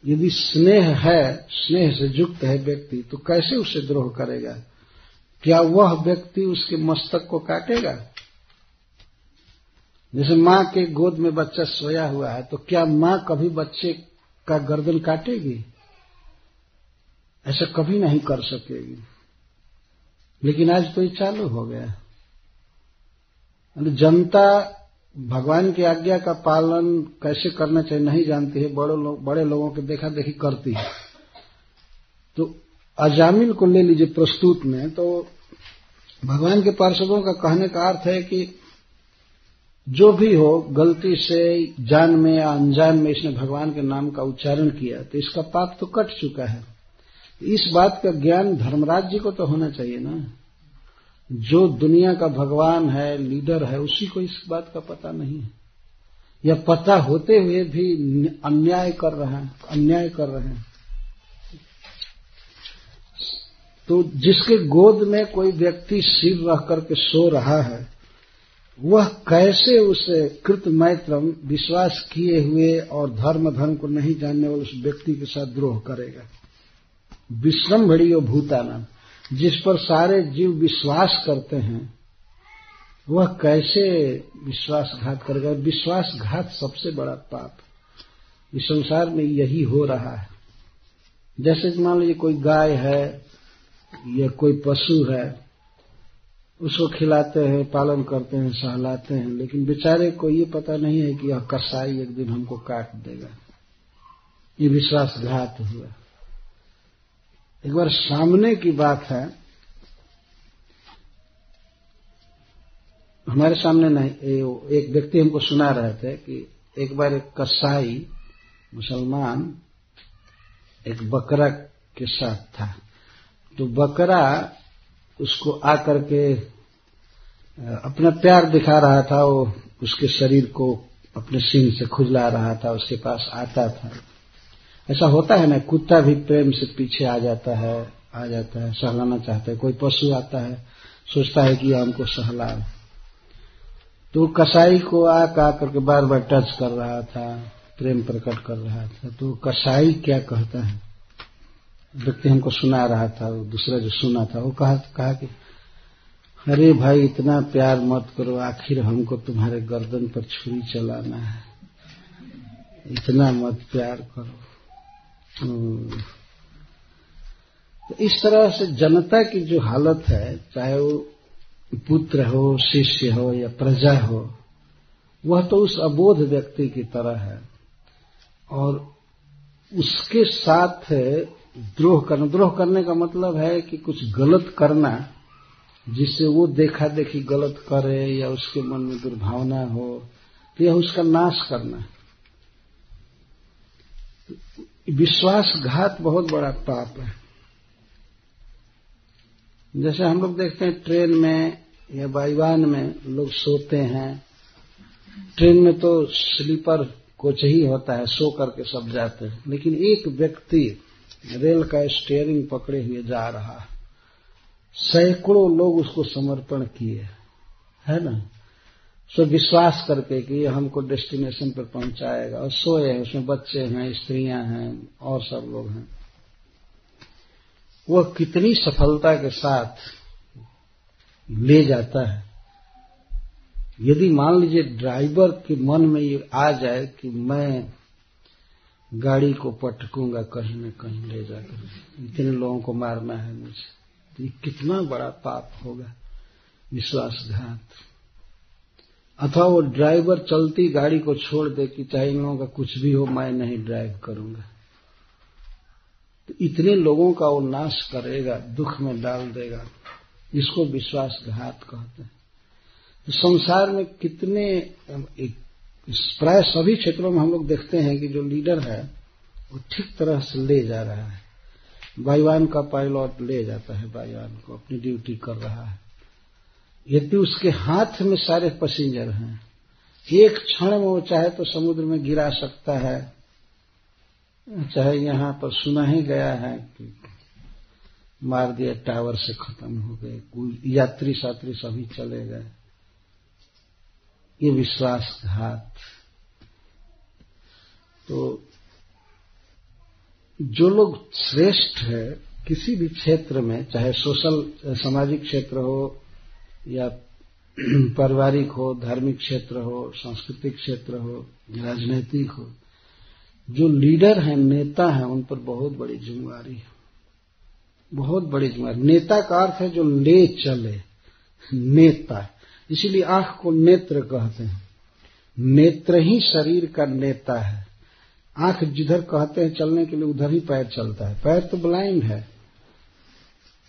यदि स्नेह है, स्नेह से युक्त है व्यक्ति तो कैसे उसे द्रोह करेगा? क्या वह व्यक्ति उसके मस्तक को काटेगा? जैसे माँ के गोद में बच्चा सोया हुआ है तो क्या माँ कभी बच्चे का गर्दन काटेगी? ऐसा कभी नहीं कर सकेगी। लेकिन आज तो ये चालू हो गया। जनता भगवान की आज्ञा का पालन कैसे करना चाहिए नहीं जानती है। बड़े लोग, बड़े लोगों के देखा देखी करती है। तो अजामिल को ले लीजिए प्रस्तुत में। तो भगवान के पार्षदों का कहने का अर्थ है कि जो भी हो, गलती से, जान में या अनजान में इसने भगवान के नाम का उच्चारण किया तो इसका पाप तो कट चुका है। इस बात का ज्ञान धर्मराज जी को तो होना चाहिए ना। जो दुनिया का भगवान है, लीडर है, उसी को इस बात का पता नहीं है। या पता होते हुए भी अन्याय कर रहे हैं, अन्याय कर रहे हैं। तो जिसके गोद में कोई व्यक्ति सिर रह करके सो रहा है, वह कैसे उस कृतमैत्रम विश्वास किए हुए और धर्म धर्म को नहीं जानने वाले उस व्यक्ति के साथ द्रोह करेगा? विश्रम भड़ियो भूताना जिस पर सारे जीव विश्वास करते हैं, वह कैसे विश्वासघात करेगा? विश्वासघात सबसे बड़ा पाप। इस संसार में यही हो रहा है। जैसे कि मान लीजिए कोई गाय है या कोई पशु है, उसको खिलाते हैं, पालन करते हैं, सहलाते हैं, लेकिन बेचारे को ये पता नहीं है कि यह कसाई एक दिन हमको काट देगा। ये विश्वासघात हुआ। एक बार सामने की बात है। हमारे सामने नहीं एक व्यक्ति हमको सुना रहे थे कि एक बार एक कसाई मुसलमान एक बकरा के साथ था। तो बकरा उसको आकर के अपना प्यार दिखा रहा था, वो उसके शरीर को अपने सींग से खुजला रहा था, उसके पास आता था। ऐसा होता है ना, कुत्ता भी प्रेम से पीछे आ जाता है, आ जाता है, सहलाना चाहता है। कोई पशु आता है, सोचता है कि हमको सहला। तो कसाई को आ का करके बार बार टच कर रहा था, प्रेम प्रकट कर रहा था। तो कसाई क्या कहता है? व्यक्ति हमको सुना रहा था दूसरा जो सुना था, वो कहा कहा कि, अरे भाई, इतना प्यार मत करो, आखिर हमको तुम्हारे गर्दन पर छुरी चलाना है। इतना मत प्यार करो। तो इस तरह से जनता की जो हालत है, चाहे वो पुत्र हो, शिष्य हो या प्रजा हो, वह तो उस अबोध व्यक्ति की तरह है। और उसके साथ द्रोह करना द्रोह करने का मतलब है कि कुछ गलत करना, जिससे वो देखा देखी गलत करे या उसके मन में दुर्भावना हो तो यह उसका नाश करना विश्वासघात बहुत बड़ा पाप है। जैसे हम लोग देखते हैं, ट्रेन में या बाईवान में लोग सोते हैं। ट्रेन में तो स्लीपर कोच ही होता है, सो करके सब जाते हैं। लेकिन एक व्यक्ति रेल का स्टेयरिंग पकड़े हुए जा रहा है। सैकड़ों लोग उसको समर्पण किए है ना? सो विश्वास करके कि ये हमको डेस्टिनेशन पर पहुंचाएगा। और सोए हैं, उसमें बच्चे हैं, स्त्रियाँ हैं, और सब लोग हैं। वह कितनी सफलता के साथ ले जाता है। यदि मान लीजिए ड्राइवर के मन में ये आ जाए कि मैं गाड़ी को पटकूँगा, कहीं न कहीं ले जाकर। इतने लोगों को मारना है मुझे। तो ये कितना बड़ा पाप होगा। विश्वासघात। अथवा वो ड्राइवर चलती गाड़ी को छोड़ दे कि चाहे इन लोगों का कुछ भी हो, मैं नहीं ड्राइव करूँगा। तो इतने लोगों का वो नाश करेगा, दुख में डाल देगा। इसको विश्वासघात कहते हैं। तो संसार में कितने प्राय सभी क्षेत्रों में हम लोग देखते हैं कि जो लीडर है, वो ठीक तरह से ले जा रहा है। वायुवान का पायलट ले जाता है वायुवान को अपनी ड्यूटी कर रहा है। यदि उसके हाथ में सारे पैसेंजर हैं, एक क्षण में वो चाहे तो समुद्र में गिरा सकता है, चाहे यहाँ पर सुना ही गया है कि मार दिया, टावर से खत्म हो गए, कोई यात्री सात्री सभी चले गए। ये विश्वासघात तो जो लोग श्रेष्ठ है, किसी भी क्षेत्र में, चाहे सोशल, सामाजिक क्षेत्र हो या [clears throat] पारिवारिक हो, धार्मिक क्षेत्र हो, सांस्कृतिक क्षेत्र हो, राजनीतिक हो, जो लीडर हैं, नेता हैं, उन पर बहुत बड़ी जिम्मेवारी है। बहुत बड़ी जिम्मेवारी। नेता का अर्थ है जो ले चले। नेता इसीलिए आँख को नेत्र कहते हैं। नेत्र ही शरीर का नेता है। आँख जिधर कहते हैं, चलने के लिए उधर ही पैर चलता है। पैर तो ब्लाइंड है।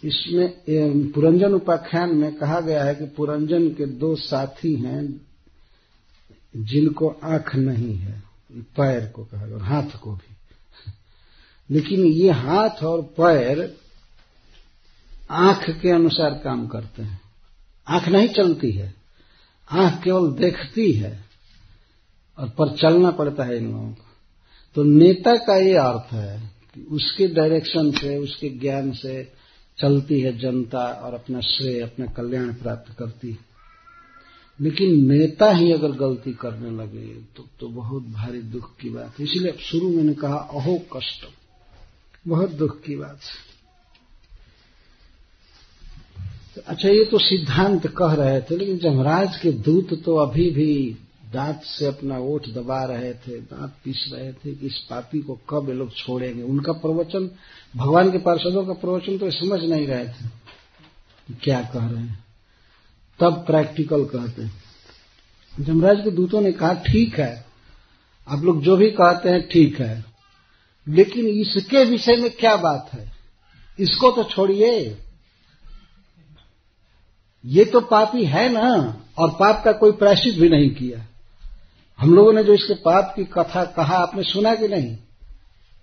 इसमें पुरंजन उपाख्यान में कहा गया है कि पुरंजन के दो साथी हैं जिनको आँख नहीं है, पैर को कहा गया हाथ को भी। लेकिन ये हाथ और पैर आँख के अनुसार काम करते हैं। आँख नहीं चलती है, आँख केवल देखती है और पर चलना पड़ता है इन लोगों को। तो नेता का ये अर्थ है कि उसके डायरेक्शन से, उसके ज्ञान से चलती है जनता और अपना श्रेय, अपना कल्याण प्राप्त करती है। लेकिन नेता ही अगर गलती करने लगे तो तो बहुत भारी दुख की बात है। इसलिए शुरू मैंने कहा, अहो कष्ट। बहुत दुख की बात है। अच्छा ये तो सिद्धांत कह रहे थे, लेकिन जमराज के दूत तो अभी भी दांत से अपना ओठ दबा रहे थे, दांत पीस रहे थे कि इस पापी को कब ये लोग छोड़ेंगे। उनका प्रवचन, भगवान के पार्षदों का प्रवचन तो समझ नहीं रहे थे क्या कह रहे हैं। तब प्रैक्टिकल कहते हैं। जमराज के दूतों ने कहा, ठीक है। आप लोग जो भी कहते हैं, ठीक है। लेकिन इसके विषय में क्या बात है? इसको तो छोड़िए। ये तो पापी है ना, और पाप का कोई प्रायश्चित भी नहीं किया। हम लोगों ने जो इसके पाप की कथा कहा, आपने सुना कि नहीं?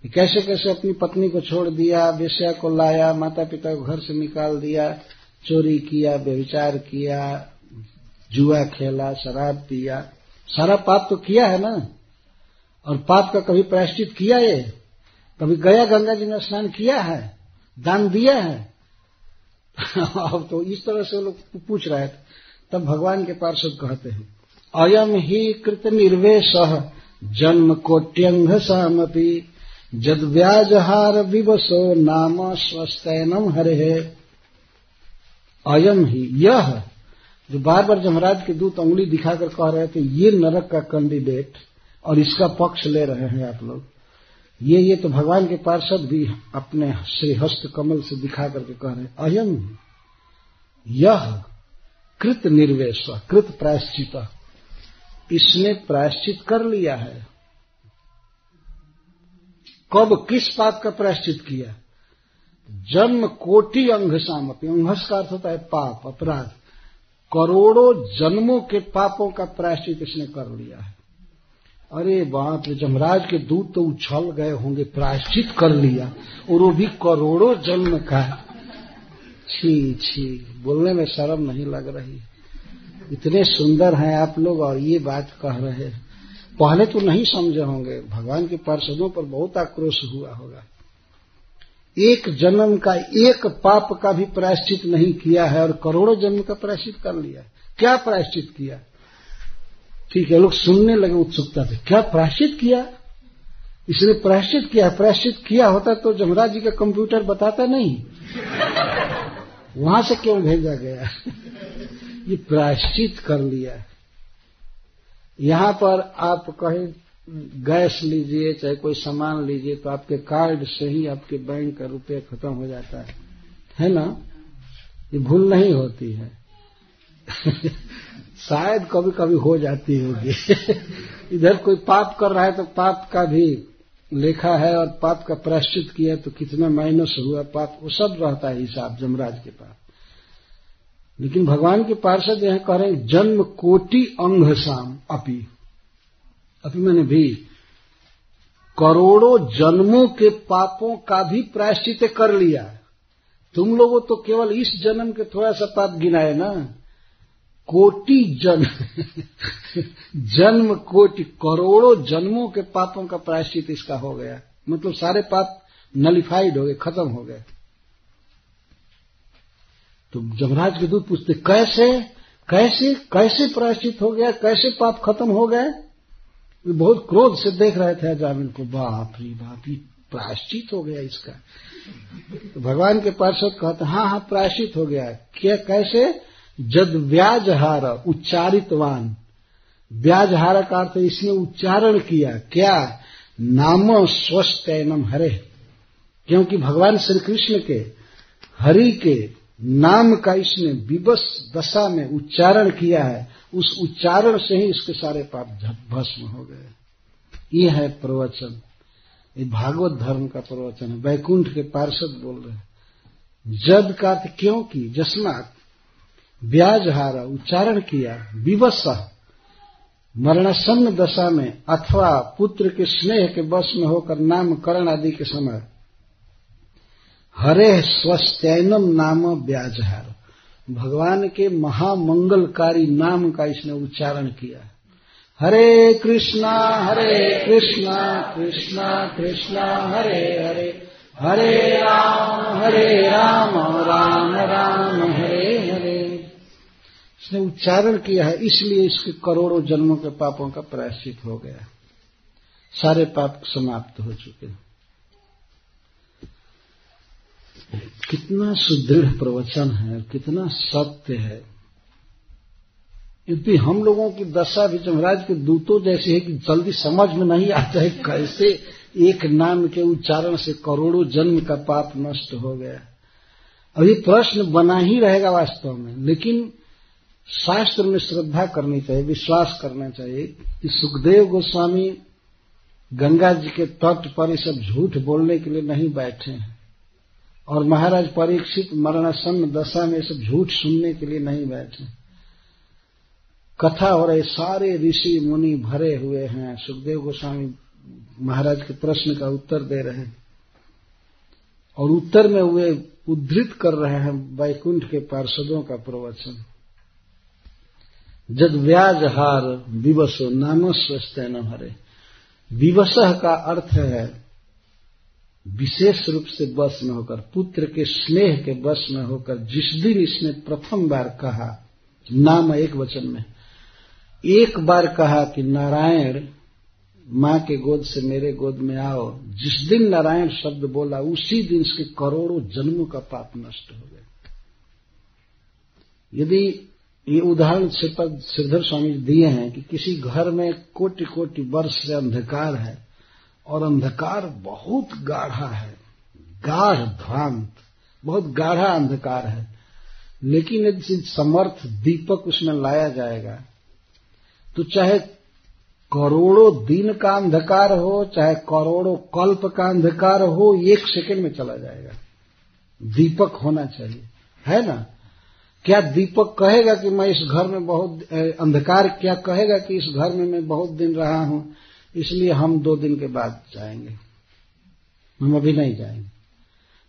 कि कैसे कैसे अपनी पत्नी को छोड़ दिया वेश्या को लाया माता पिता को घर से निकाल दिया, चोरी किया व्यविचार किया, जुआ खेला, शराब पिया। सारा पाप तो किया है ना? और पाप का कभी प्रायश्चित किया ये? कभी गया गंगा जी में स्नान किया है? दान दिया है? [laughs] अब तो इस तरह से लोग पूछ रहे थे। तब भगवान के पार्षद कहते हैं अयम ही कृत निर्वेश जन्म कोट्यंग सामपी जद व्याजहार विवसो नाम स्वस्तैनम हरे। अयम ही यह जो बार बार जमराज के दूत उंगली दिखाकर कह रहे थे, ये नरक का कैंडिडेट और इसका पक्ष ले रहे हैं आप लोग। ये ये तो भगवान के पार्षद भी अपने श्री हस्त कमल से दिखा करके कह रहे अयम यह कृत निर्वेश कृत प्रायश्चित इसने प्रायश्चित कर लिया है। कब किस पाप का प्रायश्चित किया? जन्म कोटि अंग सामपी अंगस का अर्थ होता है पाप, अपराध। करोड़ों जन्मों के पापों का प्रायश्चित इसने कर लिया है। अरे बाप जमराज के दूध तो उछल गए होंगे, प्रायश्चित कर लिया। और वो भी करोड़ों जन्म का छी छी, बोलने में शर्म नहीं लग रही। इतने सुंदर हैं आप लोग और ये बात कह रहे हैं। पहले तो नहीं समझे होंगे। भगवान के पार्षदों पर बहुत आक्रोश हुआ होगा। एक जन्म का एक पाप का भी प्रायश्चित नहीं किया है और करोड़ों जन्म का प्रायश्चित कर लिया क्या प्रायश्चित किया? ठीक है, लोग सुनने लगे उत्सुकता से। क्या प्रायश्चित किया? इसने प्रायश्चित किया प्रायश्चित किया होता तो जमराज जी का कंप्यूटर बताता नहीं। वहाँ से क्यों भेजा गया? [laughs] ये प्रायश्चित कर लिया। यहाँ पर आप कहीं गैस लीजिए, चाहे कोई सामान लीजिए तो आपके कार्ड से ही आपके बैंक का रुपये खत्म हो जाता है। है ना? ये भूल नहीं होती है। [laughs] शायद कभी कभी हो जाती होगी। [laughs] इधर कोई पाप कर रहा है तो पाप का भी लेखा है और पाप का प्रायश्चित किया तो कितना माइनस हुआ पाप, वो सब रहता है हिसाब, जमराज के पास। लेकिन भगवान के पार्षद यह कह रहे हैं, जन्म कोटि अंग शाम अपी। अपी मैंने भी करोड़ों जन्मों के पापों का भी प्रायश्चित कर लिया। तुम लोगों तो केवल इस जन्म के थोड़ा सा पाप गिनाए ना। कोटि जन्म जन्म कोटि करोड़ों जन्मों के पापों का प्रायश्चित इसका हो गया। मतलब सारे पाप नलिफाइड हो गए, खत्म हो गए। तो जमराज के दूत पूछते, कैसे? कैसे? कैसे प्रायश्चित हो गया? कैसे पाप खत्म हो गए? वे बहुत क्रोध से देख रहे थे जामिन को, बाप रे बाप, ये प्रायश्चित हो गया इसका। तो भगवान के पार्षद कहते हाँ हाँ प्रायश्चित हो गया क्या, कैसे? जद व्याजहार उच्चारितवान। व्याजहार का अर्थ इसने उच्चारण किया, क्या? नाम स्वस्थ एनम हरे। क्योंकि भगवान श्री कृष्ण के, हरि के नाम का इसने विवश दशा में उच्चारण किया है, उस उच्चारण से ही इसके सारे पाप भस्म हो गए। ये है प्रवचन। ये भागवत धर्म का प्रवचन है। वैकुंठ के पार्षद बोल रहे हैं। जद का क्योंकि जस्मात ब्याज हारा उच्चारण किया, विवश, मरणासन्न दशा में अथवा पुत्र के स्नेह के वश में होकर नामकरण आदि के समय। हरे स्वस्त्यनम नाम ब्याजहार भगवान के महामंगलकारी नाम का इसने उच्चारण किया। हरे कृष्णा हरे कृष्णा कृष्णा कृष्णा, हरे हरे। हरे राम हरे राम राम राम। इसने उच्चारण किया है, इसलिए इसके करोड़ों जन्मों के पापों का प्रायश्चित हो गया सारे पाप समाप्त हो चुके कितना सुदृढ़ प्रवचन है, कितना सत्य है। यदि हम लोगों की दशा भी महाराज के दूतों जैसी है कि जल्दी समझ में नहीं आता है कैसे एक नाम के उच्चारण से करोड़ों जन्म का पाप नष्ट हो गया। अभी प्रश्न बना ही रहेगा वास्तव में, लेकिन शास्त्र में श्रद्धा करनी चाहिए, विश्वास करना चाहिए कि सुखदेव गोस्वामी गंगा जी के तट पर ये सब झूठ बोलने के लिए नहीं बैठे हैं। और महाराज परीक्षित मरणासन दशा में सब झूठ सुनने के लिए नहीं बैठे कथा हो रहे सारे ऋषि मुनि भरे हुए हैं। सुखदेव गोस्वामी महाराज के प्रश्न का उत्तर दे रहे हैं। और उत्तर में वे उद्धृत कर रहे हैं वैकुंठ के पार्षदों का प्रवचन। जद व्याज हार विवसो नाम स्वस्थ हरे। विवश का अर्थ है विशेष रूप से बस में होकर, पुत्र के स्नेह के बस में होकर, जिस दिन इसने प्रथम बार कहा, नाम एक वचन में, एक बार कहा कि नारायण, माँ के गोद से मेरे गोद में आओ। जिस दिन नारायण शब्द बोला, उसी दिन इसके करोड़ों जन्मों का पाप नष्ट हो गया। यदि ये उदाहरण श्रीपद श्रीधर स्वामी दिए हैं कि किसी घर में कोटि कोटि वर्ष से अंधकार है और अंधकार बहुत गाढ़ा है। गाढ़ ध्वांत बहुत गाढ़ा अंधकार है। लेकिन यदि समर्थ दीपक उसमें लाया जाएगा तो चाहे करोड़ों दिन का अंधकार हो, चाहे करोड़ों कल्प का अंधकार हो, एक सेकंड में चला जाएगा। दीपक होना चाहिए, है ना? क्या दीपक कहेगा कि मैं इस घर में बहुत अंधकार, क्या कहेगा कि इस घर में मैं बहुत दिन रहा हूँ? इसलिए हम दो दिन के बाद जाएँगे। हम अभी नहीं जाएँगे।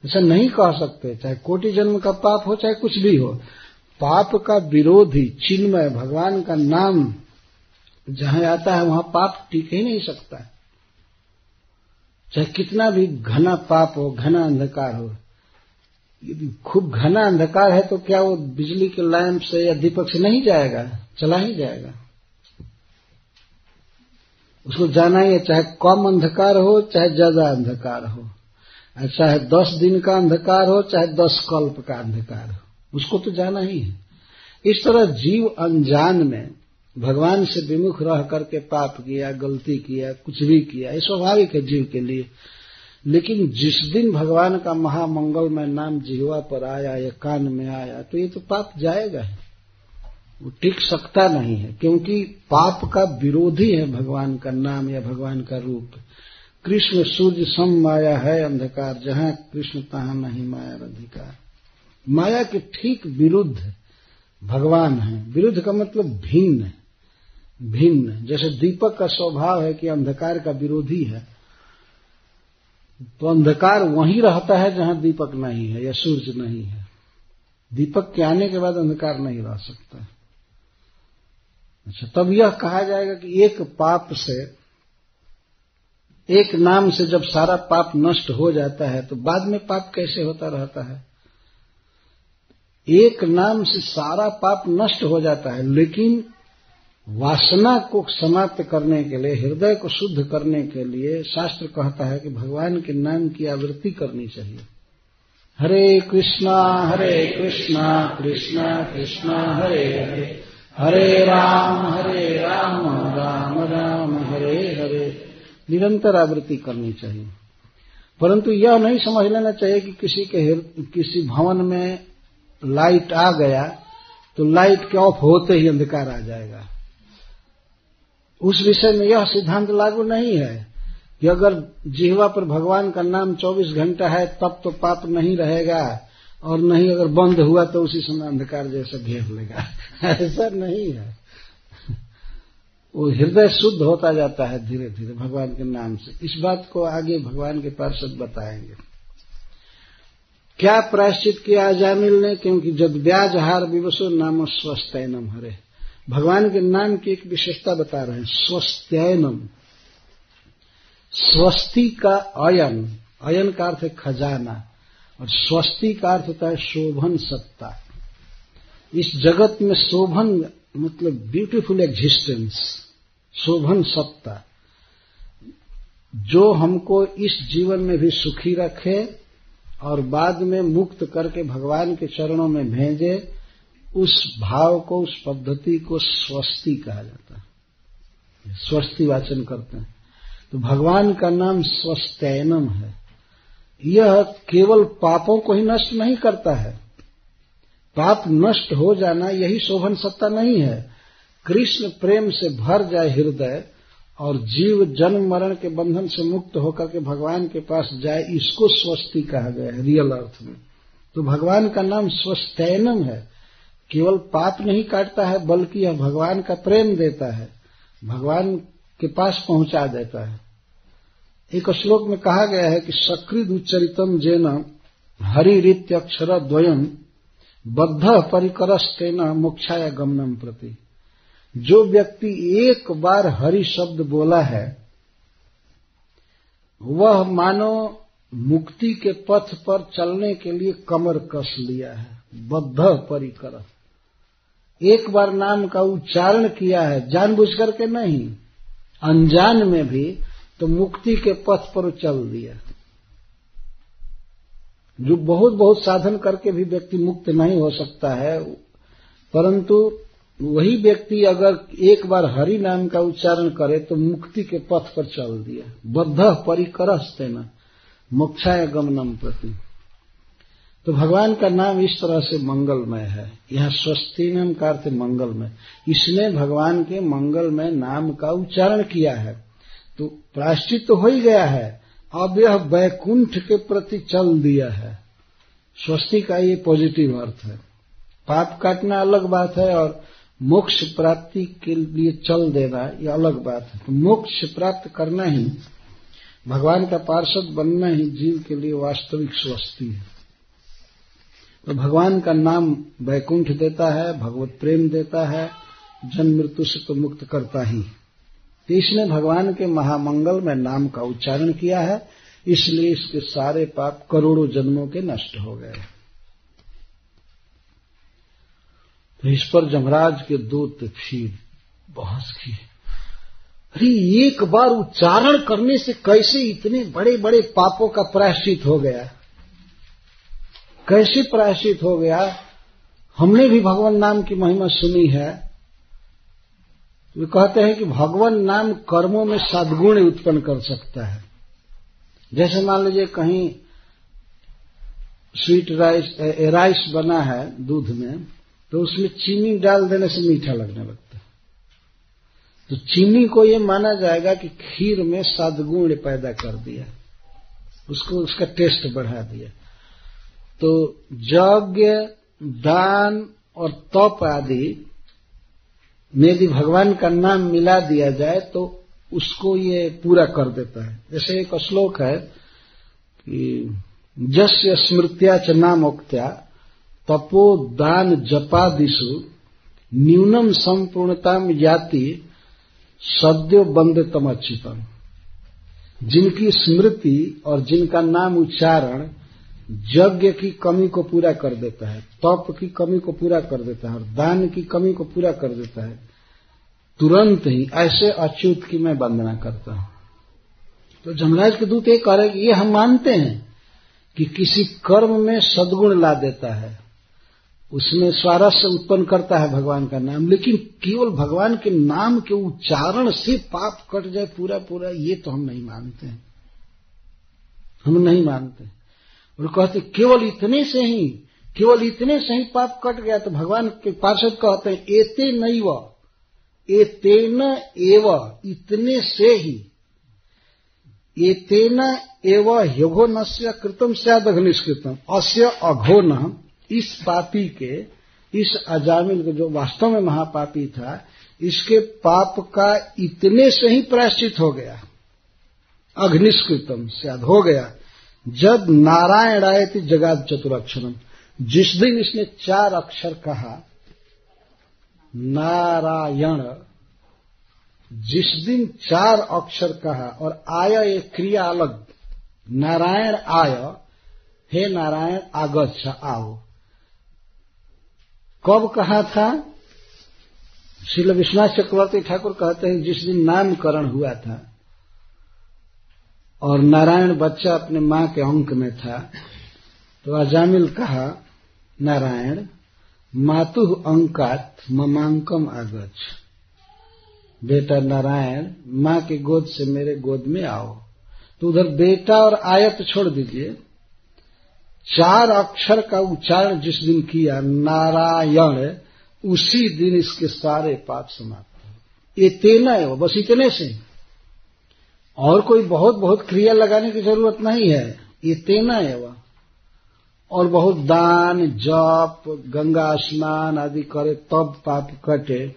ऐसा नहीं कह सकते, चाहे कोटि जन्म का पाप हो, चाहे कुछ भी हो। पाप का विरोधी चिन्मय भगवान का नाम जहाँ आता है, वहाँ पाप टिक ही नहीं सकता। चाहे कितना भी घना पाप हो, घना अंधकार हो यदि खूब घना अंधकार है तो क्या वो बिजली के लैंप से या दीपक से नहीं जाएगा? चला ही जाएगा। उसको जाना ही है, चाहे कम अंधकार हो, चाहे ज़्यादा अंधकार हो। चाहे दस दिन का अंधकार हो, चाहे दस कल्प का अंधकार हो। उसको तो जाना ही है। इस तरह जीव अनजान में भगवान से विमुख रह करके पाप किया, गलती किया, कुछ भी किया, ये स्वाभाविक है जीव के लिए। लेकिन जिस दिन भगवान का महामंगल में नाम जिहवा पर आया, या कान में आया तो ये तो पाप जाएगा वो टिक सकता नहीं है, क्योंकि पाप का विरोधी है भगवान का नाम या भगवान का रूप। कृष्ण सूर्य सम माया है अंधकार, जहाँ कृष्ण तहां नहीं माया अधिकार। माया के ठीक विरुद्ध भगवान है। विरुद्ध का मतलब भिन्न भिन्न। जैसे दीपक का स्वभाव है कि अंधकार का विरोधी है तो अंधकार वहीं रहता है जहाँ दीपक नहीं है या सूर्य नहीं है। दीपक के आने के बाद अंधकार नहीं रह सकता। अच्छा तब यह कहा जाएगा कि एक पाप से, एक नाम से जब सारा पाप नष्ट हो जाता है तो बाद में पाप कैसे होता रहता है? एक नाम से सारा पाप नष्ट हो जाता है, लेकिन वासना को समाप्त करने के लिए, हृदय को शुद्ध करने के लिए शास्त्र कहता है कि भगवान के नाम की आवृत्ति करनी चाहिए। हरे कृष्णा हरे कृष्णा कृष्णा कृष्णा, हरे हरे। हरे राम हरे राम राम राम, हरे हरे। निरंतर आवृत्ति करनी चाहिए। परंतु यह नहीं समझ लेना चाहिए कि किसी के किसी भवन में लाइट आ गया तो लाइट के ऑफ़ होते ही अंधकार आ जाएगा। उस विषय में यह सिद्धांत लागू नहीं है कि अगर जिहवा पर भगवान का नाम 24 घंटा है, तब तो पाप नहीं रहेगा और नहीं अगर बंद हुआ तो उसी समय अंधकार जैसा घेर लेगा। [laughs] ऐसा नहीं है। वो हृदय शुद्ध होता जाता है धीरे धीरे भगवान के नाम से। इस बात को आगे भगवान के पार्षद बताएँगे। क्या प्रायश्चित किया जामिल ने? क्योंकि जब ब्याज हार विवसो नाम स्वस्थनम हरे। भगवान के नाम की एक विशेषता बता रहे हैं स्वस्थनम स्वस्ति का अयन अयन का अर्थ है खजाना, और स्वस्ति का अर्थ होता है शोभन सत्ता। इस जगत में शोभन मतलब ब्यूटीफुल एग्जिस्टेंस शोभन सत्ता। जो हमको इस जीवन में भी सुखी रखे और बाद में मुक्त करके भगवान के चरणों में भेजे उस भाव को, उस पद्धति को स्वस्ति कहा जाता है। स्वस्ति वाचन करते हैं। तो भगवान का नाम स्वस्तैनम है। यह केवल पापों को ही नष्ट नहीं करता है। पाप नष्ट हो जाना यही शोभन सत्ता नहीं है। कृष्ण प्रेम से भर जाए हृदय और जीव जन्म मरण के बंधन से मुक्त होकर के भगवान के पास जाए, इसको स्वस्ति कहा गया है, रियल अर्थ में। तो भगवान का नाम स्वस्तैनम है। केवल पाप नहीं काटता है, बल्कि यह भगवान का प्रेम देता है, भगवान के पास पहुँचा देता है। एक श्लोक में कहा गया है कि सकृद उच्चरितम जेन हरिरीत्य अक्षर द्वयम बद्ध परिकरस्तेन मोक्षाया गमनम प्रति। जो व्यक्ति एक बार हरि शब्द बोला है, वह मानो मुक्ति के पथ पर चलने के लिए कमर कस लिया है, बद्ध परिकर। एक बार नाम का उच्चारण किया है जानबूझ करके नहीं। अनजान में भी तो मुक्ति के पथ पर चल दिया। जो बहुत बहुत साधन करके भी व्यक्ति मुक्त नहीं हो सकता है, परंतु वही व्यक्ति अगर एक बार हरि नाम का उच्चारण करे तो मुक्ति के पथ पर चल दिया। बद्ध परिकर न मोक्षाय गमनम प्रति। तो भगवान का नाम इस तरह से मंगलमय है। यह स्वस्तिनम का अर्थ मंगलमय। इसने भगवान के मंगलमय नाम का उच्चारण किया है। तो प्राश्चित तो हो ही गया है। अब यह वैकुंठ के प्रति चल दिया है। स्वस्ति का ये पॉजिटिव अर्थ है। पाप काटना अलग बात है और मोक्ष प्राप्ति के लिए चल देना ये अलग बात है। तो मोक्ष प्राप्त करना ही, भगवान का पार्षद बनना ही जीव के लिए वास्तविक स्वस्ति है। तो भगवान का नाम वैकुंठ देता है, भगवत प्रेम देता है, जन्म मृत्यु से तो मुक्त करता ही इसने भगवान के महामंगल में नाम का उच्चारण किया है, इसलिए इसके सारे पाप करोड़ों जन्मों के नष्ट हो गए तो इस पर जमराज के दूत फिर बहस की। अरे, एक बार उच्चारण करने से कैसे इतने बड़े बड़े पापों का प्रायश्चित हो गया? कैसे प्रायश्चित हो गया? हमने भी भगवान नाम की महिमा सुनी है। वे कहते हैं कि भगवान नाम कर्मों में सदगुण उत्पन्न कर सकता है। जैसे मान लीजिए कहीं स्वीट राइस राइस बना है दूध में तो उसमें चीनी डाल देने से मीठा लगने लगता है। तो चीनी को ये माना जाएगा कि खीर में सदगुण पैदा कर दिया। उसको, उसका टेस्ट बढ़ा दिया। तो यज्ञ, दान और तप आदि में यदि भगवान का नाम मिला दिया जाए तो उसको ये पूरा कर देता है। जैसे एक श्लोक है कि जस्य स्मृत्या च नामोक्त्या, तपो दान जपादिशु न्यूनम संपूर्णता याति सद्यो बंद तमच्युतम जिनकी स्मृति और जिनका नाम उच्चारण यज्ञ की कमी को पूरा कर देता है, तप की कमी को पूरा कर देता है और दान की कमी को पूरा कर देता है, तुरंत ही ऐसे अच्युत की मैं वंदना करता हूँ। तो जमराज के दूत ये कह रहे ये हम मानते हैं कि किसी कर्म में सदगुण ला देता है, उसमें स्वारस्य उत्पन्न करता है भगवान का नाम, लेकिन केवल भगवान के नाम के उच्चारण से पाप कट जाए पूरा पूरा ये तो हम नहीं मानते हम नहीं मानते और कहते, केवल इतने से ही, केवल इतने से ही पाप कट गया। तो भगवान के पार्षद कहते हैं, एते नहीं व एतेन एव, इतने से ही एतेन एव ह्यघो न कृतम सद अघनिष्कृतम अस्य अघो न, इस पापी के, इस अजामिल के जो वास्तव में महापापी था, इसके पाप का इतने से ही प्रायश्चित हो गया। अग्निष्कृतम शायद हो गया। जब नारायण आए थे जगात चतुराक्षरम। जिस दिन इसने चार अक्षर कहा, नारायण, जिस दिन चार अक्षर कहा और आय ये क्रिया अलग, नारायण आय, हे नारायण, आगच्छ, आओ। कब कहा था? शिल विश्वनाथ चक्रवर्ती ठाकुर कहते हैं, जिस दिन नामकरण हुआ था। और नारायण बच्चा अपने माँ के अंक में था। तो अजामिल कहा, नारायण, मातु अंकात ममांकम आगच बेटा नारायण, माँ के गोद से मेरे गोद में आओ। तो उधर बेटा और आयत छोड़ दीजिए। चार अक्षर का उच्चारण जिस दिन किया, नारायण, उसी दिन इसके सारे पाप समाप्त। ये तेना है वो, बस इतने से। और कोई बहुत बहुत क्रिया लगाने की ज़रूरत नहीं है। ये तेना है वह। और बहुत दान, जप, गंगा स्नान आदि करे, तब पाप कटे।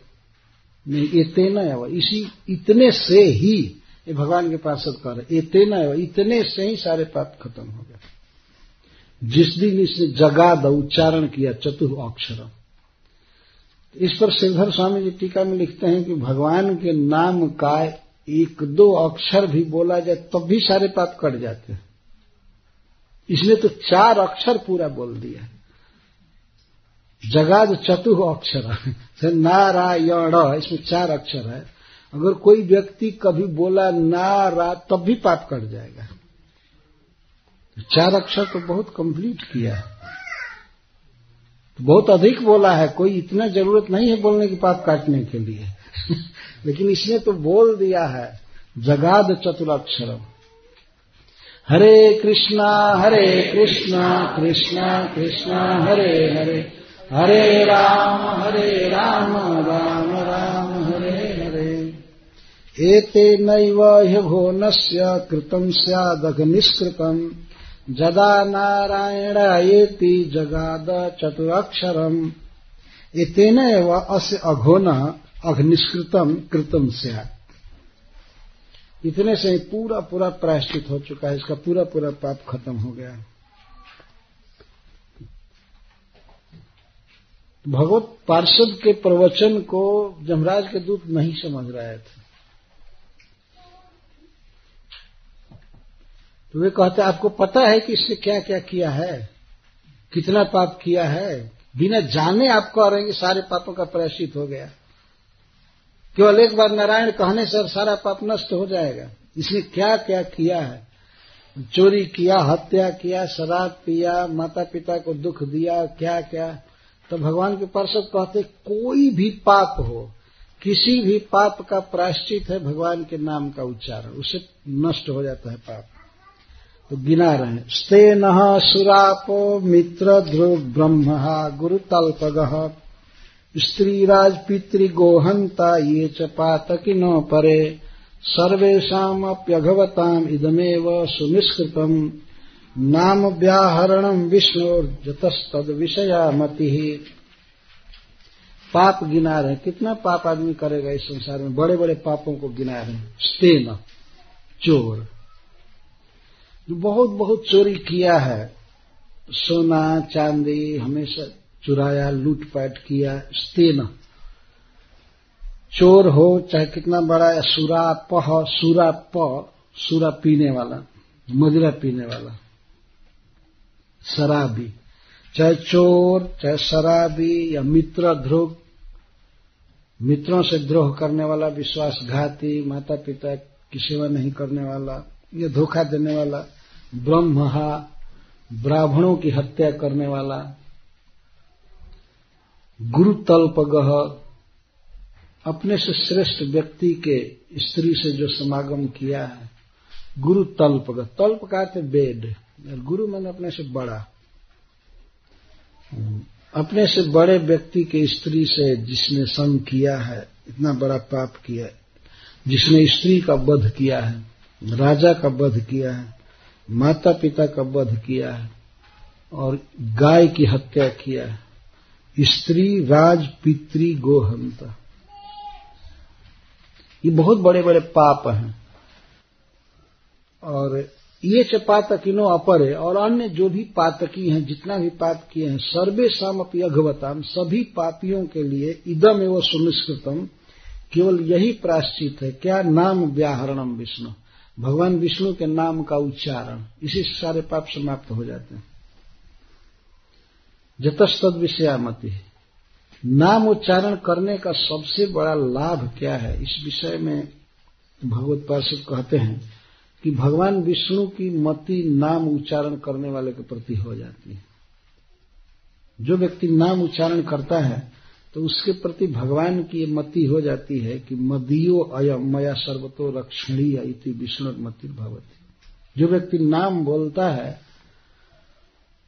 नहीं तेना है वह। इसी, इतने से ही ये भगवान के पार्षद कर ये तेना है इतने से ही सारे पाप खत्म हो गए। जिस दिन इसने जगाद उच्चारण किया चतुर अक्षर। इस पर श्रीधर स्वामी जी टीका में लिखते हैं कि भगवान के नाम का एक दो अक्षर भी बोला जाए, तब भी सारे पाप कट जाते हैं। इसने तो चार अक्षर पूरा बोल दिया। जगाद चतुह अक्षर। है नारायण, इसमें चार अक्षर है। अगर कोई व्यक्ति कभी बोला नारा, तब भी पाप कट जाएगा। चार अक्षर तो बहुत कंप्लीट किया है। तो बहुत अधिक बोला है, कोई इतना ज़रूरत नहीं है बोलने की पाप काटने के लिए। [laughs] लेकिन इसने तो बोल दिया है, जगाद चतुराक्षरम। हरे कृष्णा हरे कृष्णा कृष्णा कृष्णा, हरे हरे। हरे राम हरे राम राम राम, हरे हरे। एते नैव ह्यघोनस्य कृतं जदा नारायण एति जगाद चतुरक्षरम्। एतेन अस्य अघोन अघनिष्कृतम कृतम स्यात् इतने से ही पूरा पूरा प्रायश्चित हो चुका है, इसका पूरा पूरा पाप खत्म हो गया। भगवत पार्षद के प्रवचन को जमराज के दूत नहीं समझ रहे थे। तो वे कहते, आपको पता है कि इससे क्या क्या किया है? कितना पाप किया है? बिना जाने आप कह रहे हैं कि सारे पापों का प्रायश्चित हो गया। केवल एक बार नारायण कहने से सारा पाप नष्ट हो जाएगा। इसने क्या क्या किया है? चोरी किया, हत्या किया शराब पिया माता पिता को दुख दिया, क्या क्या? तो भगवान के पार्षद कहते, कोई भी पाप हो, किसी भी पाप का प्रायश्चित है, भगवान के नाम का उच्चारण, उसे नष्ट हो जाता है पाप। तो गिना रहे स्ते न सुरापो मित्र ध्रुव ब्रह्म गुरुतल्पग। स्त्रीराज पितृगोहंता ये च पातकिनो परे। सर्वेशाप्यघवताम इदमेव सुनिष्कृतम। नाम व्याहरणम विष्णुर्जतस्तद विषया मति पाप गिना रहे। कितना पाप आदमी करेगा इस संसार में? बड़े बड़े पापों को गिना रहे। स्तेन चोर। जो बहुत बहुत चोरी किया है। सोना, चांदी, हमेशा चुराया, लूटपाट किया स्तेन चोर हो, चाहे कितना बड़ा, या सुरा पह, सुरा प, सुरा पीने वाला, मदिरा पीने वाला। शराबी। चाहे चोर, चाहे शराबी, या मित्र ध्रुव। मित्रों से द्रोह करने वाला, विश्वासघाती माता पिता की सेवा नहीं करने वाला, या धोखा देने वाला, ब्रह्महा, ब्राह्मणों की हत्या करने वाला गुरु तल्पगह अपने से श्रेष्ठ व्यक्ति के स्त्री से जो समागम किया है गुरु तल्प तल्प का थे बेड गुरु मैंने अपने से बड़ा। अपने से बड़े व्यक्ति के स्त्री से जिसने संग किया है, इतना बड़ा पाप किया जिसने स्त्री का वध किया है, राजा का वध किया है माता पिता का वध किया है, और गाय की हत्या किया है। स्त्री राज पितृ गोहंता। ये बहुत बड़े बड़े पाप हैं। और ये च पातकिनो अपर है, और अन्य जो भी पातकी हैं, जितना भी पाप किए हैं, सर्वे सम अपनी अघवताम, सभी पापियों के लिए इदम एवं सुनिष्कृतम, केवल यही प्राश्चित है, क्या नाम व्याहरणम विष्णु। भगवान विष्णु के नाम का उच्चारण। इसी से सारे पाप समाप्त हो जाते हैं। जतस्तद विषयामति नाम उच्चारण करने का सबसे बड़ा लाभ क्या है? इस विषय में भगवत पार्षद कहते हैं कि भगवान विष्णु की मति नाम उच्चारण करने वाले के प्रति हो जाती है। जो व्यक्ति नाम उच्चारण करता है तो उसके प्रति भगवान की मति हो जाती है कि मदियो अयम, मया सर्वतो रक्षणीय इति विष्णु मति भगवती जो व्यक्ति नाम बोलता है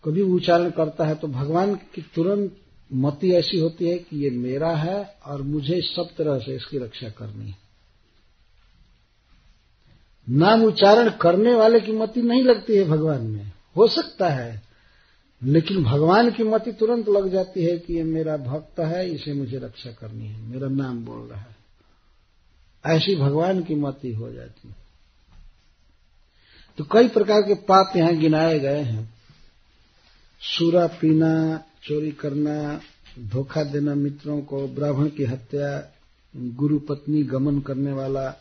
कभी उच्चारण करता है तो भगवान की तुरंत मति ऐसी होती है कि ये मेरा है और मुझे सब तरह से इसकी रक्षा करनी है। नाम उच्चारण करने वाले की मति नहीं लगती है भगवान में। हो सकता है, लेकिन भगवान की मति तुरंत लग जाती है कि ये मेरा भक्त है, इसे मुझे रक्षा करनी है, मेरा नाम बोल रहा है। ऐसी भगवान की मति हो जाती है। तो कई प्रकार के पाप यहाँ गिनाए गए हैं। सूरा पीना, चोरी करना, धोखा देना मित्रों को, ब्राह्मण की हत्या, गुरु पत्नी गमन करने वाला,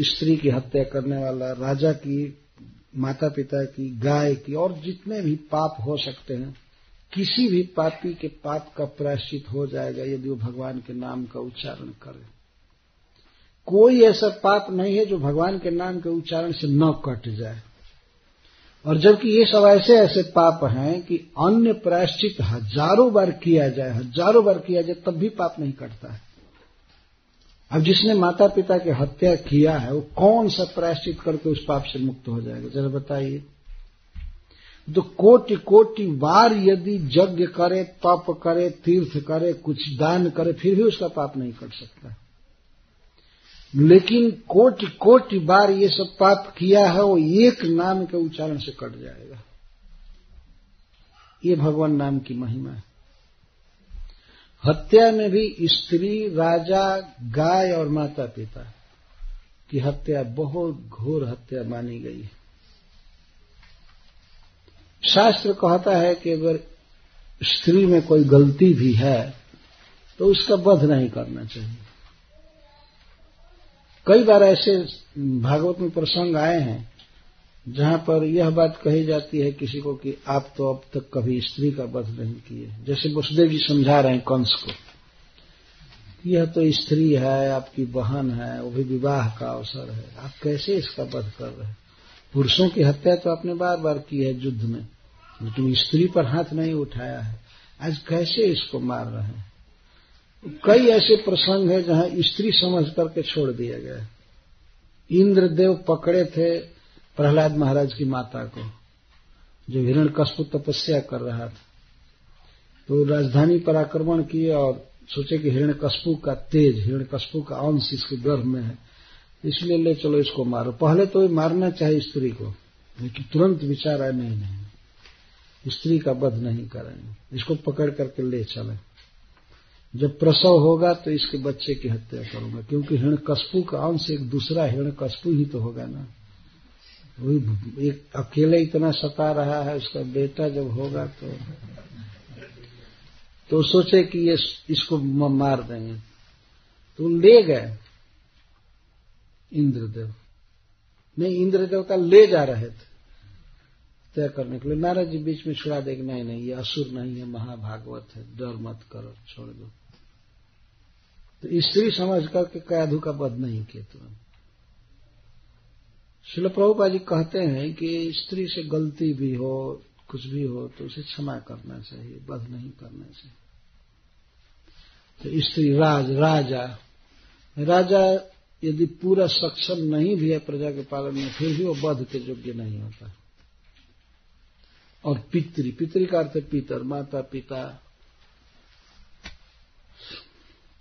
स्त्री की हत्या करने वाला, राजा की माता पिता की, गाय की, और जितने भी पाप हो सकते हैं, किसी भी पापी के पाप का प्रायश्चित हो जाएगा यदि वो भगवान के नाम का उच्चारण करे। कोई ऐसा पाप नहीं है जो भगवान के नाम के उच्चारण से न कट जाए। और जबकि ये सब ऐसे ऐसे पाप हैं कि अन्य प्रायश्चित हज़ारों बार किया जाए, हज़ारों बार किया जाए, तब भी पाप नहीं कटता है। अब जिसने माता पिता की हत्या किया है, वो कौन सा प्रायश्चित करके उस पाप से मुक्त हो जाएगा? जरा बताइए। तो कोटि कोटि बार यदि यज्ञ करे, तप करे, तीर्थ करे, कुछ दान करे, फिर भी उसका पाप नहीं कट सकता। लेकिन कोटि कोटि बार ये सब पाप किया है, वो एक नाम के उच्चारण से कट जाएगा। ये भगवान नाम की महिमा है। हत्या में भी स्त्री, राजा, गाय और माता पिता की हत्या, बहुत घोर हत्या मानी गई है। शास्त्र कहता है कि अगर स्त्री में कोई गलती भी है तो उसका वध नहीं करना चाहिए। कई बार ऐसे भागवत में प्रसंग आए हैं, जहाँ पर यह बात कही जाती है किसी को कि आप तो अब तक कभी स्त्री का वध नहीं किए जैसे वसुदेव जी समझा रहे हैं कंस को, यह तो स्त्री है, आपकी बहन है, वो भी विवाह का अवसर है। आप कैसे इसका वध कर रहे हैं? पुरुषों की हत्या तो आपने बार बार की है युद्ध में, लेकिन स्त्री पर हाथ नहीं उठाया है। आज कैसे इसको मार रहे हैं? कई ऐसे प्रसंग है जहाँ स्त्री समझ करके छोड़ दिया गया इंद्रदेव पकड़े थे प्रहलाद महाराज की माता को, जो हिरण कशपु तपस्या कर रहा था। तो राजधानी पर आक्रमण किए और सोचे कि हिरण कशपु का तेज, हिरण कशपु का अंश इसके गर्भ में है। इसलिए ले चलो इसको मारो। पहले तो मारना चाहिए स्त्री को, लेकिन तुरंत विचार आए, नहीं नहीं। स्त्री का वध नहीं करेंगे। इसको पकड़ करके ले चले। जब प्रसव होगा तो इसके बच्चे की हत्या करूँगा, क्योंकि हिरण कशपु का अंश एक दूसरा हिरण कशपु ही तो होगा ना। वही एक अकेले इतना सता रहा है, उसका बेटा जब होगा तो तो सोचे कि ये इसको मार देंगे। तो ले गए इंद्रदेव। नहीं, इंद्रदेव का ले जा रहे थे तय करने के लिए। नारद जी बीच में छुड़ा देंगे नहीं नहीं, ये असुर नहीं है, महाभागवत है, डर मत करो, छोड़ दो। तो स्त्री समझ करके कैधु का वध नहीं किया तुरंत शिल प्रभुपा जी कहते हैं कि स्त्री से गलती भी हो, कुछ भी हो तो उसे क्षमा करना चाहिए बध नहीं करना चाहिए। तो स्त्री राज, राजा राजा यदि पूरा सक्षम नहीं भी है प्रजा के पालन में, फिर भी वो बध के योग्य नहीं होता। और पितृ पितृ का अर्थ पितर, माता, पिता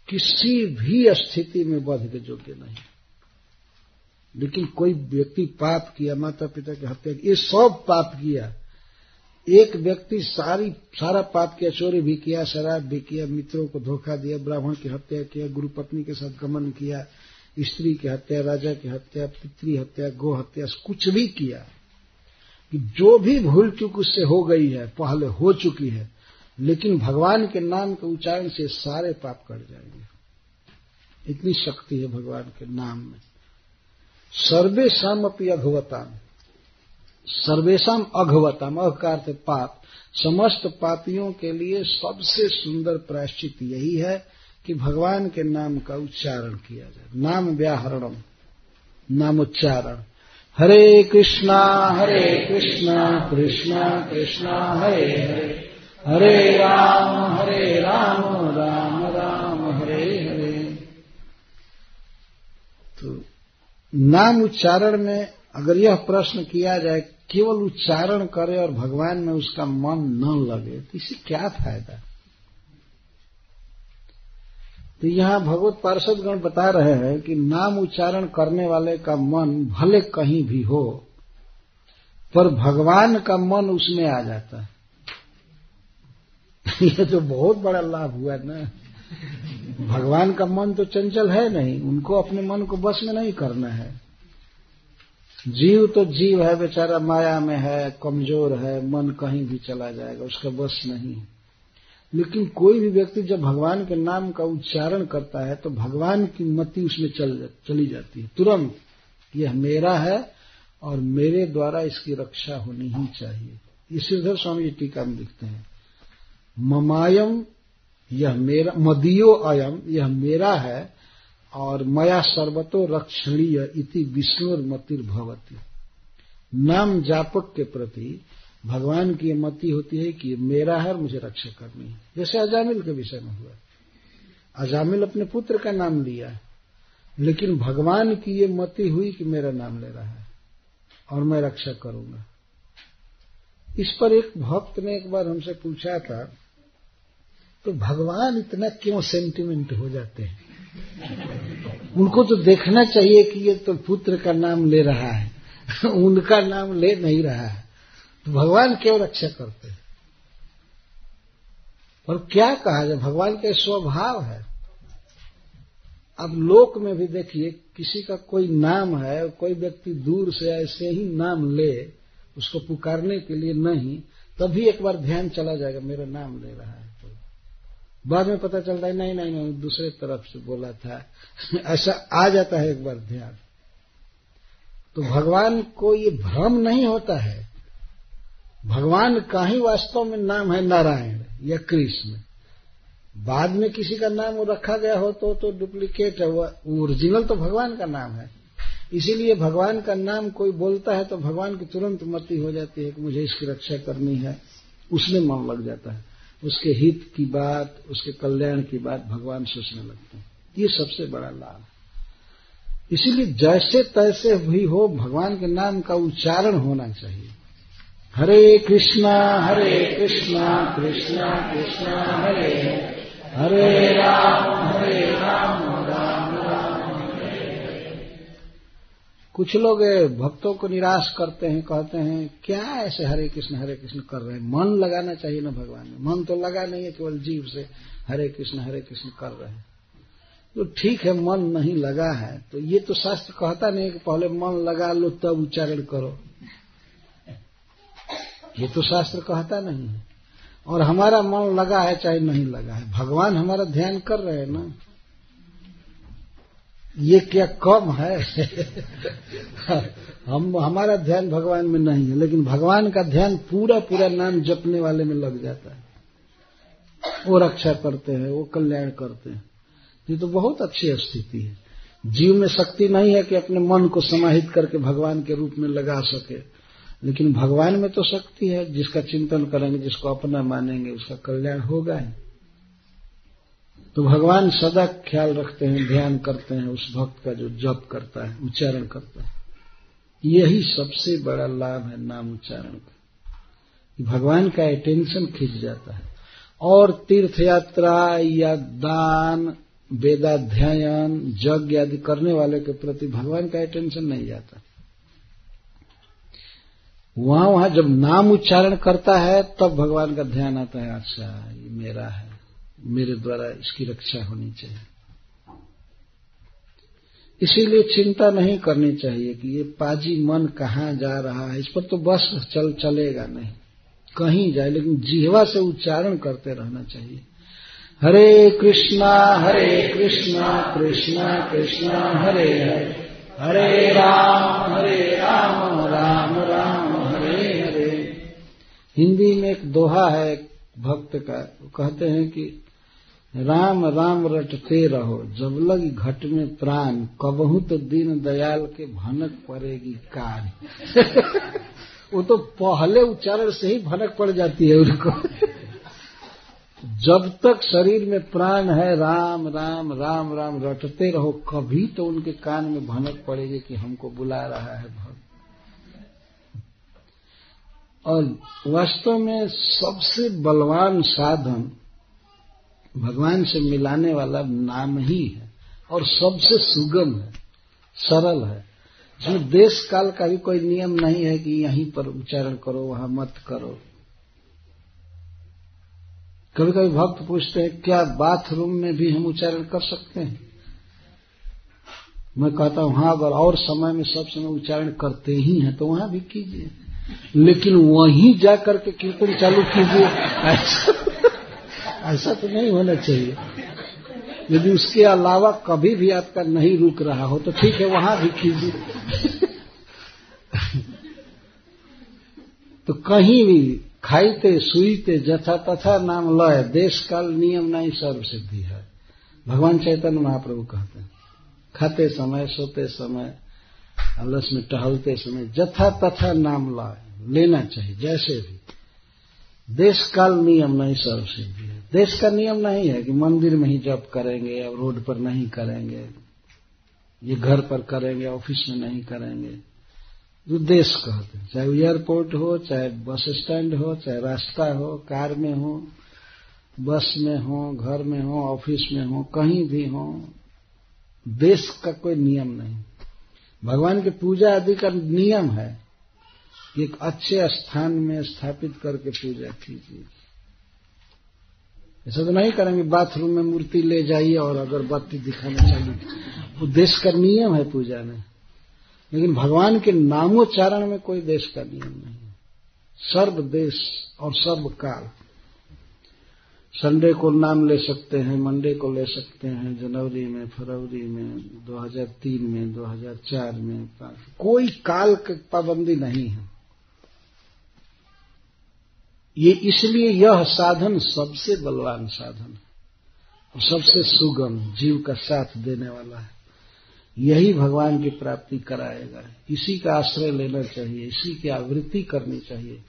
किसी भी स्थिति में वध के योग्य नहीं। लेकिन कोई व्यक्ति पाप किया माता पिता की हत्या की, ये सब पाप किया। एक व्यक्ति सारी, सारा पाप किया, चोरी भी किया, शराब भी किया, मित्रों को धोखा दिया, ब्राह्मण की हत्या किया, गुरु पत्नी के साथ गमन किया, स्त्री की हत्या, राजा की हत्या, पितृ हत्या, गो हत्या, कुछ भी किया। कि जो भी भूल चूक उससे हो गई है, पहले हो चुकी है लेकिन भगवान के नाम के उच्चारण से सारे पाप कट जाएँगे। इतनी शक्ति है भगवान के नाम में। सर्वेशम अपनी अघवताम। सर्वेशम अघवतम अघ का अर्थ पाप। समस्त पापियों के लिए सबसे सुंदर प्रायश्चित यही है कि भगवान के नाम का उच्चारण किया जाए। नाम व्याहरणम, नामोच्चारण। हरे कृष्णा हरे कृष्णा कृष्णा कृष्णा, हरे हरे। हरे राम हरे राम राम राम, हरे हरे। तो नाम उच्चारण में अगर यह प्रश्न किया जाए, केवल उच्चारण करे और भगवान में उसका मन न लगे तो इसे क्या फ़ायदा? तो यहाँ भगवत पार्षद गण बता रहे हैं कि नाम उच्चारण करने वाले का मन भले कहीं भी हो, पर भगवान का मन उसमें आ जाता है। [laughs] यह तो बहुत बड़ा लाभ हुआ ना। भगवान का मन तो चंचल है नहीं उनको अपने मन को बस में नहीं करना है। जीव तो जीव है बेचारा माया में है कमज़ोर है मन कहीं भी चला जाएगा उसका बस नहीं। है लेकिन कोई भी व्यक्ति जब भगवान के नाम का उच्चारण करता है तो भगवान की मति उसमें चल जा, चली जाती है। तुरंत यह मेरा है और मेरे द्वारा इसकी रक्षा होनी ही चाहिए। ये श्रीधर स्वामी जी टीका में लिखते हैं। ममायम, यह मेरा, मदियो अयम, यह मेरा है, और मया सर्वतो रक्षणीय इति विष्णुर मतिर भवती। नाम जापक के प्रति भगवान की मति होती है कि मेरा है और मुझे रक्षा करनी है। जैसे अजामिल के विषय में हुआ। अजामिल अपने पुत्र का नाम लिया लेकिन भगवान की ये मति हुई कि मेरा नाम ले रहा है, और मैं रक्षा करूँगा। इस पर एक भक्त ने एक बार हमसे पूछा था तो भगवान इतना क्यों सेंटिमेंट हो जाते हैं? उनको तो देखना चाहिए कि ये तो पुत्र का नाम ले रहा है, [laughs] उनका नाम ले नहीं रहा है। तो भगवान क्यों रक्षा करते हैं? और क्या कहा जाए? भगवान का स्वभाव है। अब लोक में भी देखिए, किसी का कोई नाम है, कोई व्यक्ति दूर से ऐसे ही नाम ले, उसको पुकारने के लिए नहीं, तभी एक बार ध्यान चला जाएगा, मेरा नाम ले रहा है। बाद में पता चलता है, नहीं नहीं नहीं, दूसरे तरफ़ से बोला था। ऐसा आ जाता है एक बार ध्यान। तो भगवान को ये भ्रम नहीं होता है। भगवान का ही वास्तव में नाम है नारायण, या कृष्ण। बाद में किसी का नाम रखा गया हो तो तो डुप्लीकेट है, वो ओरिजिनल तो भगवान का नाम है। इसीलिए भगवान का नाम कोई बोलता है तो भगवान की तुरंत मति हो जाती है कि मुझे इसकी रक्षा करनी है। उसमें मन लग जाता है। उसके हित की बात, उसके कल्याण की बात भगवान सोचने लगते हैं। ये सबसे बड़ा लाभ इसीलिए जैसे तैसे भी हो, भगवान के नाम का उच्चारण होना चाहिए। हरे कृष्णा हरे कृष्णा कृष्णा कृष्णा, हरे। हरे राम हरे राम। कुछ लोग भक्तों को निराश करते हैं, कहते हैं, क्या ऐसे हरे कृष्ण हरे कृष्ण कर रहे हैं? मन लगाना चाहिए ना भगवान में मन तो लगा नहीं है, केवल जीव से हरे कृष्ण हरे कृष्ण कर रहे हैं। तो ठीक है, मन नहीं लगा है तो ये तो शास्त्र कहता नहीं है कि पहले मन लगा लो, तब उच्चारण करो। ये तो शास्त्र कहता नहीं है। और हमारा मन लगा है चाहे नहीं लगा है। भगवान हमारा ध्यान कर रहे हैं ना। ये क्या कम है? हम, हमारा ध्यान भगवान में नहीं है, लेकिन भगवान का ध्यान पूरा पूरा नाम जपने वाले में लग जाता है। वो रक्षा करते हैं, वो कल्याण करते हैं। ये तो बहुत अच्छी स्थिति है। जीव में शक्ति नहीं है कि अपने मन को समाहित करके भगवान के रूप में लगा सके, लेकिन भगवान में तो शक्ति है। जिसका चिंतन करेंगे, जिसको अपना मानेंगे, उसका कल्याण होगा ही। तो भगवान सदा ख्याल रखते हैं, ध्यान करते हैं, उस भक्त का जो जप करता है, उच्चारण करता है। यही सबसे बड़ा लाभ है नाम उच्चारण का। भगवान का अटेंशन खिंच जाता है। और तीर्थ यात्रा या दान, वेदाध्ययन, यज्ञ आदि करने वाले के प्रति भगवान का अटेंशन नहीं जाता वहाँ वहाँ जब नाम उच्चारण करता है, तब भगवान का ध्यान आता है अच्छा ये मेरा है। मेरे द्वारा इसकी रक्षा होनी चाहिए। इसीलिए चिंता नहीं करनी चाहिए कि ये पाजी मन कहाँ जा रहा है, इस पर तो बस चल चलेगा नहीं। कहीं जाए, लेकिन जिहवा से उच्चारण करते रहना चाहिए। हरे कृष्णा हरे कृष्णा कृष्णा कृष्णा, हरे हरे। हरे राम हरे राम राम राम, हरे हरे। हिंदी में एक दोहा है भक्त का कहते हैं कि राम राम रटते रहो, जब लग घट में प्राण, कबहू तो दीन दयाल के भनक पड़ेगी कार [laughs] वो तो पहले उच्चारण से ही भनक पड़ जाती है उनको। [laughs] जब तक शरीर में प्राण है, राम राम राम राम रटते रहो, कभी तो उनके कान में भनक पड़ेगी कि हमको बुला रहा है भक्त। और वास्तव में सबसे बलवान साधन भगवान से मिलाने वाला नाम ही है और सबसे सुगम है, सरल है। इसमें देश काल का भी कोई नियम नहीं है कि यहीं पर उच्चारण करो, वहाँ मत करो। कभी कभी भक्त पूछते हैं, क्या बाथरूम में भी हम उच्चारण कर सकते हैं? मैं कहता हूँ हाँ अगर और समय में सब समय उच्चारण करते ही हैं तो वहाँ भी कीजिए। लेकिन वहीं जाकर के कीर्तन चालू कीजिए। ऐसा तो नहीं होना चाहिए। यदि उसके अलावा कभी भी आपका नहीं रुक रहा हो तो ठीक है, वहाँ भी कीजिए। तो कहीं भी खाईते सुईते, जथा तथा नाम लय, देश काल नियम नहीं सर्व सिद्धि है। भगवान चैतन्य महाप्रभु कहते हैं, खाते समय, सोते समय अलस में टहलते समय जथा तथा नाम लय, लेना चाहिए, जैसे भी। देश काल नियम नहीं सर्व सिद्धि देश का नियम नहीं है कि मंदिर में ही जप करेंगे या रोड पर नहीं करेंगे, ये घर पर करेंगे, ऑफ़िस में नहीं करेंगे। जो देश कहते हैं, चाहे एयरपोर्ट हो, चाहे बस स्टैंड हो, चाहे रास्ता हो, कार में हो, बस में हो, घर में हो, ऑफ़िस में हो, कहीं भी हो, देश का कोई नियम नहीं। भगवान की पूजा आदि का नियम है कि एक अच्छे स्थान में स्थापित करके पूजा कीजिए। ऐसा तो नहीं करेंगे, बाथरूम में मूर्ति ले जाइए और अगरबत्ती दिखाने चाहिए वो देश का नियम है पूजा में। लेकिन भगवान के नामोच्चारण में कोई देश का नियम नहीं है। सर्व देश और सर्व काल। संडे को नाम ले सकते हैं, मंडे को ले सकते हैं, जनवरी में, फरवरी में 2003 में 2004 में। कोई काल की पाबंदी नहीं है। ये इसलिए यह साधन सबसे बलवान साधन है। और सबसे सुगम जीव का साथ देने वाला है। यही भगवान की प्राप्ति कराएगा। इसी का आश्रय लेना चाहिए, इसी की आवृत्ति करनी चाहिए।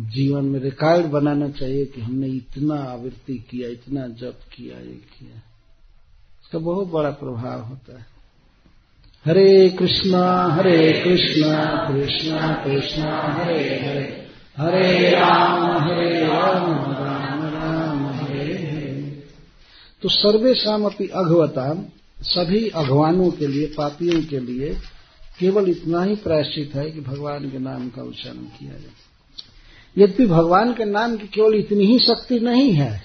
जीवन में रिकॉर्ड बनाना चाहिए कि हमने इतना आवृत्ति किया, इतना जप किया, ये किया। इसका बहुत बड़ा प्रभाव होता है। हरे कृष्णा हरे कृष्णा कृष्णा कृष्णा, हरे हरे। हरे राम हरे राम राम राम, हरे हरे। तो सर्वेशम अपनी अघवताम, सभी अघवानों के लिए, पापियों के लिए केवल इतना ही प्रायश्चित है कि भगवान के नाम का उच्चारण किया जाए। यद्यपि भगवान के नाम की केवल इतनी ही शक्ति नहीं है,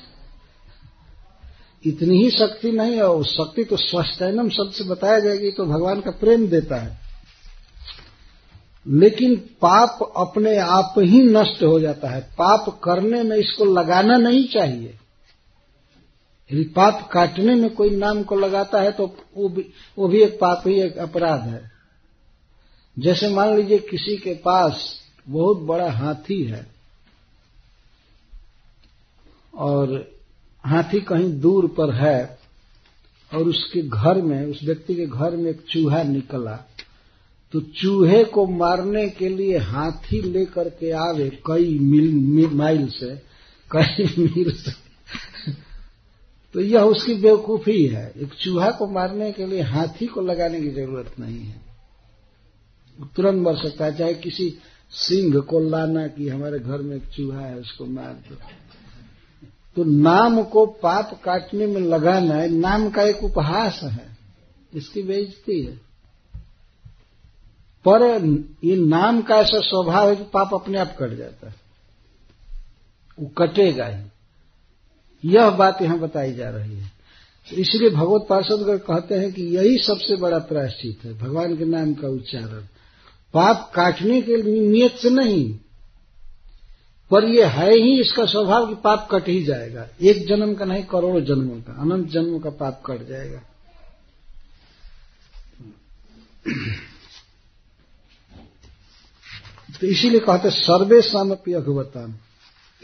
इतनी ही शक्ति नहीं है, और शक्ति तो स्वस्थनम शब्द से बताया जाएगी तो भगवान का प्रेम देता है। लेकिन पाप अपने आप ही नष्ट हो जाता है। पाप करने में इसको लगाना नहीं चाहिए। यदि पाप काटने में कोई नाम को लगाता है तो वो भी, वो भी एक पाप ही एक अपराध है। जैसे मान लीजिए किसी के पास बहुत बड़ा हाथी है और हाथी कहीं दूर पर है और उसके घर में उस व्यक्ति के घर में एक चूहा निकला। तो चूहे को मारने के लिए हाथी लेकर के आवे कई मील माइल से, कई मील से। तो यह उसकी बेवकूफ़ी है। एक चूहा को मारने के लिए हाथी को लगाने की ज़रूरत नहीं है। तुरंत मर सकता है, चाहे किसी सिंह को लाना कि हमारे घर में एक चूहा है, उसको मार दो। तो नाम को पाप काटने में लगाना है, नाम का एक उपहास है। इसकी बेइज्जती है। पर ये नाम का ऐसा स्वभाव है कि पाप अपने आप कट जाता है। वो कटेगा ही। यह बात यहाँ बताई जा रही है। तो इसलिए भगवत पार्षदगढ़ कहते हैं कि यही सबसे बड़ा प्रायश्चित है, भगवान के नाम का उच्चारण। पाप काटने के नियत से नहीं, पर यह है ही इसका स्वभाव कि पाप कट ही जाएगा। एक जन्म का नहीं, करोड़ों जन्मों का, अनंत जन्मों का पाप कट जाएगा। तो इसीलिए कहते सर्वे सामपी अघवतम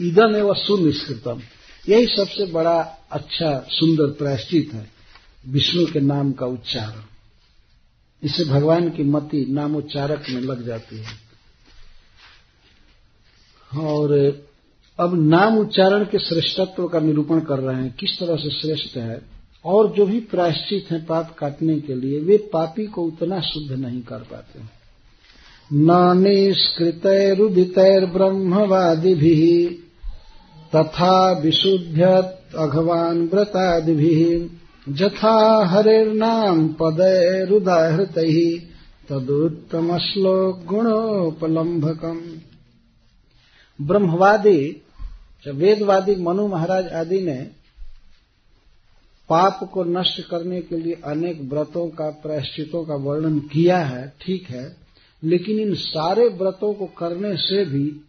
ईदम एवं सुनिष्कृतम। यही सबसे बड़ा अच्छा सुंदर प्रायश्चित है, विष्णु के नाम का उच्चारण। इससे भगवान की मति नामोच्चारक में लग जाती है। और अब नाम उच्चारण के श्रेष्ठत्व का निरूपण कर रहे हैं। किस तरह से श्रेष्ठ है? और जो भी प्रायश्चित है, पाप काटने के लिए, वे पापी को उतना शुद्ध नहीं कर पाते। न निष्कृतैरुदितैर्ब्रह्मवादिभिः तथा विशुद्ध्यत् अघवान् व्रतादिभिः। जथा हरेर्नाम पदैरुदाहृतैः, तदुत्तमश्लोक गुणोपलम्भकम्। ब्रह्मवादी वेदवादी मनु महाराज आदि ने पाप को नष्ट करने के लिए अनेक व्रतों का, प्रायश्चितों का वर्णन किया है, ठीक है। लेकिन इन सारे व्रतों को करने से भी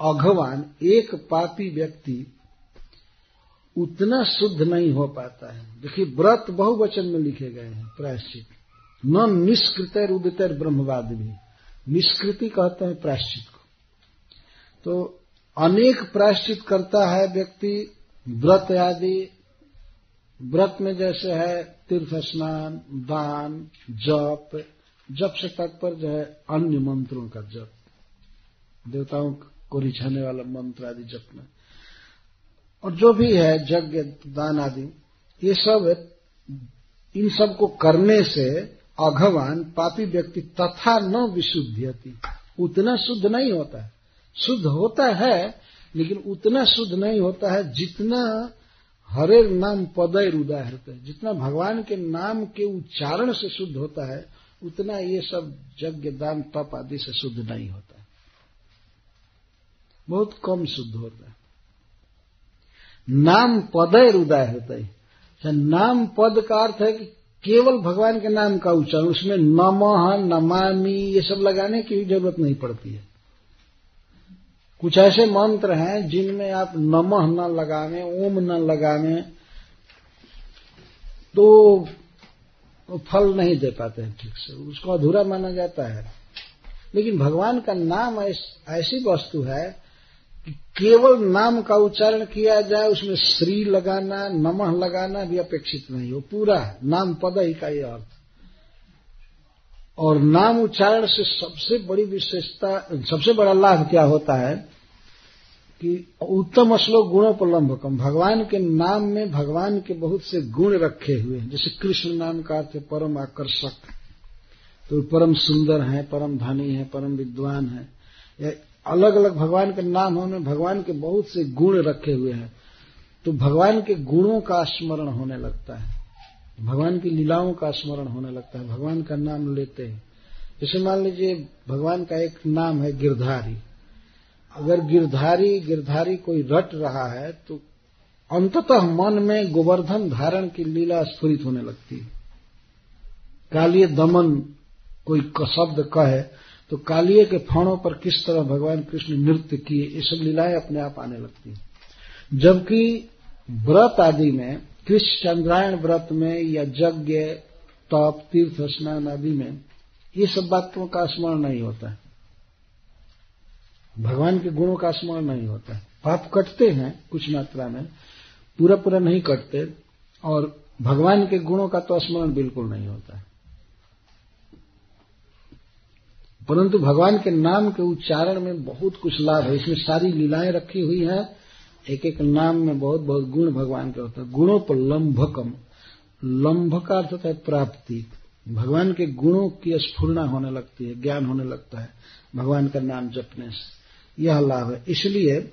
अघवान एक पापी व्यक्ति उतना शुद्ध नहीं हो पाता है। देखिए, व्रत बहुवचन में लिखे गए हैं, प्रायश्चित। न निष्कृत उदित ब्रह्मवाद भी। निष्कृति कहते हैं प्रायश्चित को। तो अनेक प्रायश्चित करता है व्यक्ति, व्रत आदि, व्रत में जैसे है तीर्थ स्नान दान, जप जप से तात्पर्य है अन्य मंत्रों का जप। देवताओं को रिझाने वाला मंत्र आदि जप में। और जो भी है, यज्ञ, दान आदि, ये सब, इन सबको करने से अघवान पापी व्यक्ति तथा न विशुद्धि उतना शुद्ध नहीं होता है। शुद्ध होता है, लेकिन उतना शुद्ध नहीं होता है जितना हरे नाम पदय उदाहरत है। जितना भगवान के नाम के उच्चारण से शुद्ध होता है उतना ये सब यज्ञ दान तप आदि से शुद्ध नहीं होता। बहुत कम शुद्ध होता है। नाम पदय हृदय होता है। नाम पद का अर्थ है कि केवल भगवान के नाम का उच्चारण, उसमें नमः, नमामि, ये सब लगाने की ज़रूरत नहीं पड़ती है। कुछ ऐसे मंत्र हैं जिनमें आप नमः न लगावे ओम न लगावे तो फल नहीं दे पाते हैं ठीक से। उसको अधूरा माना जाता है। लेकिन भगवान का नाम ऐसी वस्तु है कि केवल नाम का उच्चारण किया जाए, उसमें श्री लगाना, नमः लगाना भी अपेक्षित नहीं। हो पूरा नाम पद ही का ये अर्थ। और नाम उच्चारण से सबसे बड़ी विशेषता, सबसे बड़ा लाभ क्या होता है? कि उत्तम श्लोक गुणों पर लंबकम। भगवान के नाम में भगवान के बहुत से गुण रखे हुए हैं। जैसे कृष्ण नाम का अर्थ है परम आकर्षक। तो परम सुंदर है, परम धनी है, परम विद्वान है। या अलग अलग भगवान के नाम होने, भगवान के बहुत से गुण रखे हुए हैं। तो भगवान के गुणों का स्मरण होने लगता है। भगवान की लीलाओं का स्मरण होने लगता है। भगवान का नाम लेते हैं। जैसे मान लीजिए, भगवान का एक नाम है गिरधारी। अगर गिरधारी गिरधारी कोई रट रहा है तो अंततः मन में गोवर्धन धारण की लीला स्फुरित होने लगती है। कालिय दमन कोई शब्द कहे तो कालिए के फणों पर किस तरह भगवान कृष्ण नृत्य किए, ये सब लीलाएँ अपने आप आने लगती हैं। जबकि व्रत आदि में, कृष्ण चंद्रायण व्रत में, या यज्ञ, तप, तीर्थ स्नान आदि में, ये सब बातों का स्मरण नहीं होता है। भगवान के गुणों का स्मरण नहीं होता है। पाप कटते हैं कुछ मात्रा में पूरा पूरा नहीं कटते, और भगवान के गुणों का तो स्मरण बिल्कुल नहीं होता है। परंतु भगवान के नाम के उच्चारण में बहुत कुछ लाभ है। इसमें सारी लीलाएँ रखी हुई हैं। एक एक नाम में बहुत बहुत गुण भगवान के होता है। गुणों पर लंभकम। लंभ का अर्थ होता है प्राप्ति। भगवान के गुणों की स्फूर्णा होने लगती है, ज्ञान होने लगता है। भगवान का नाम जपने से। यह लाभ है। इसलिए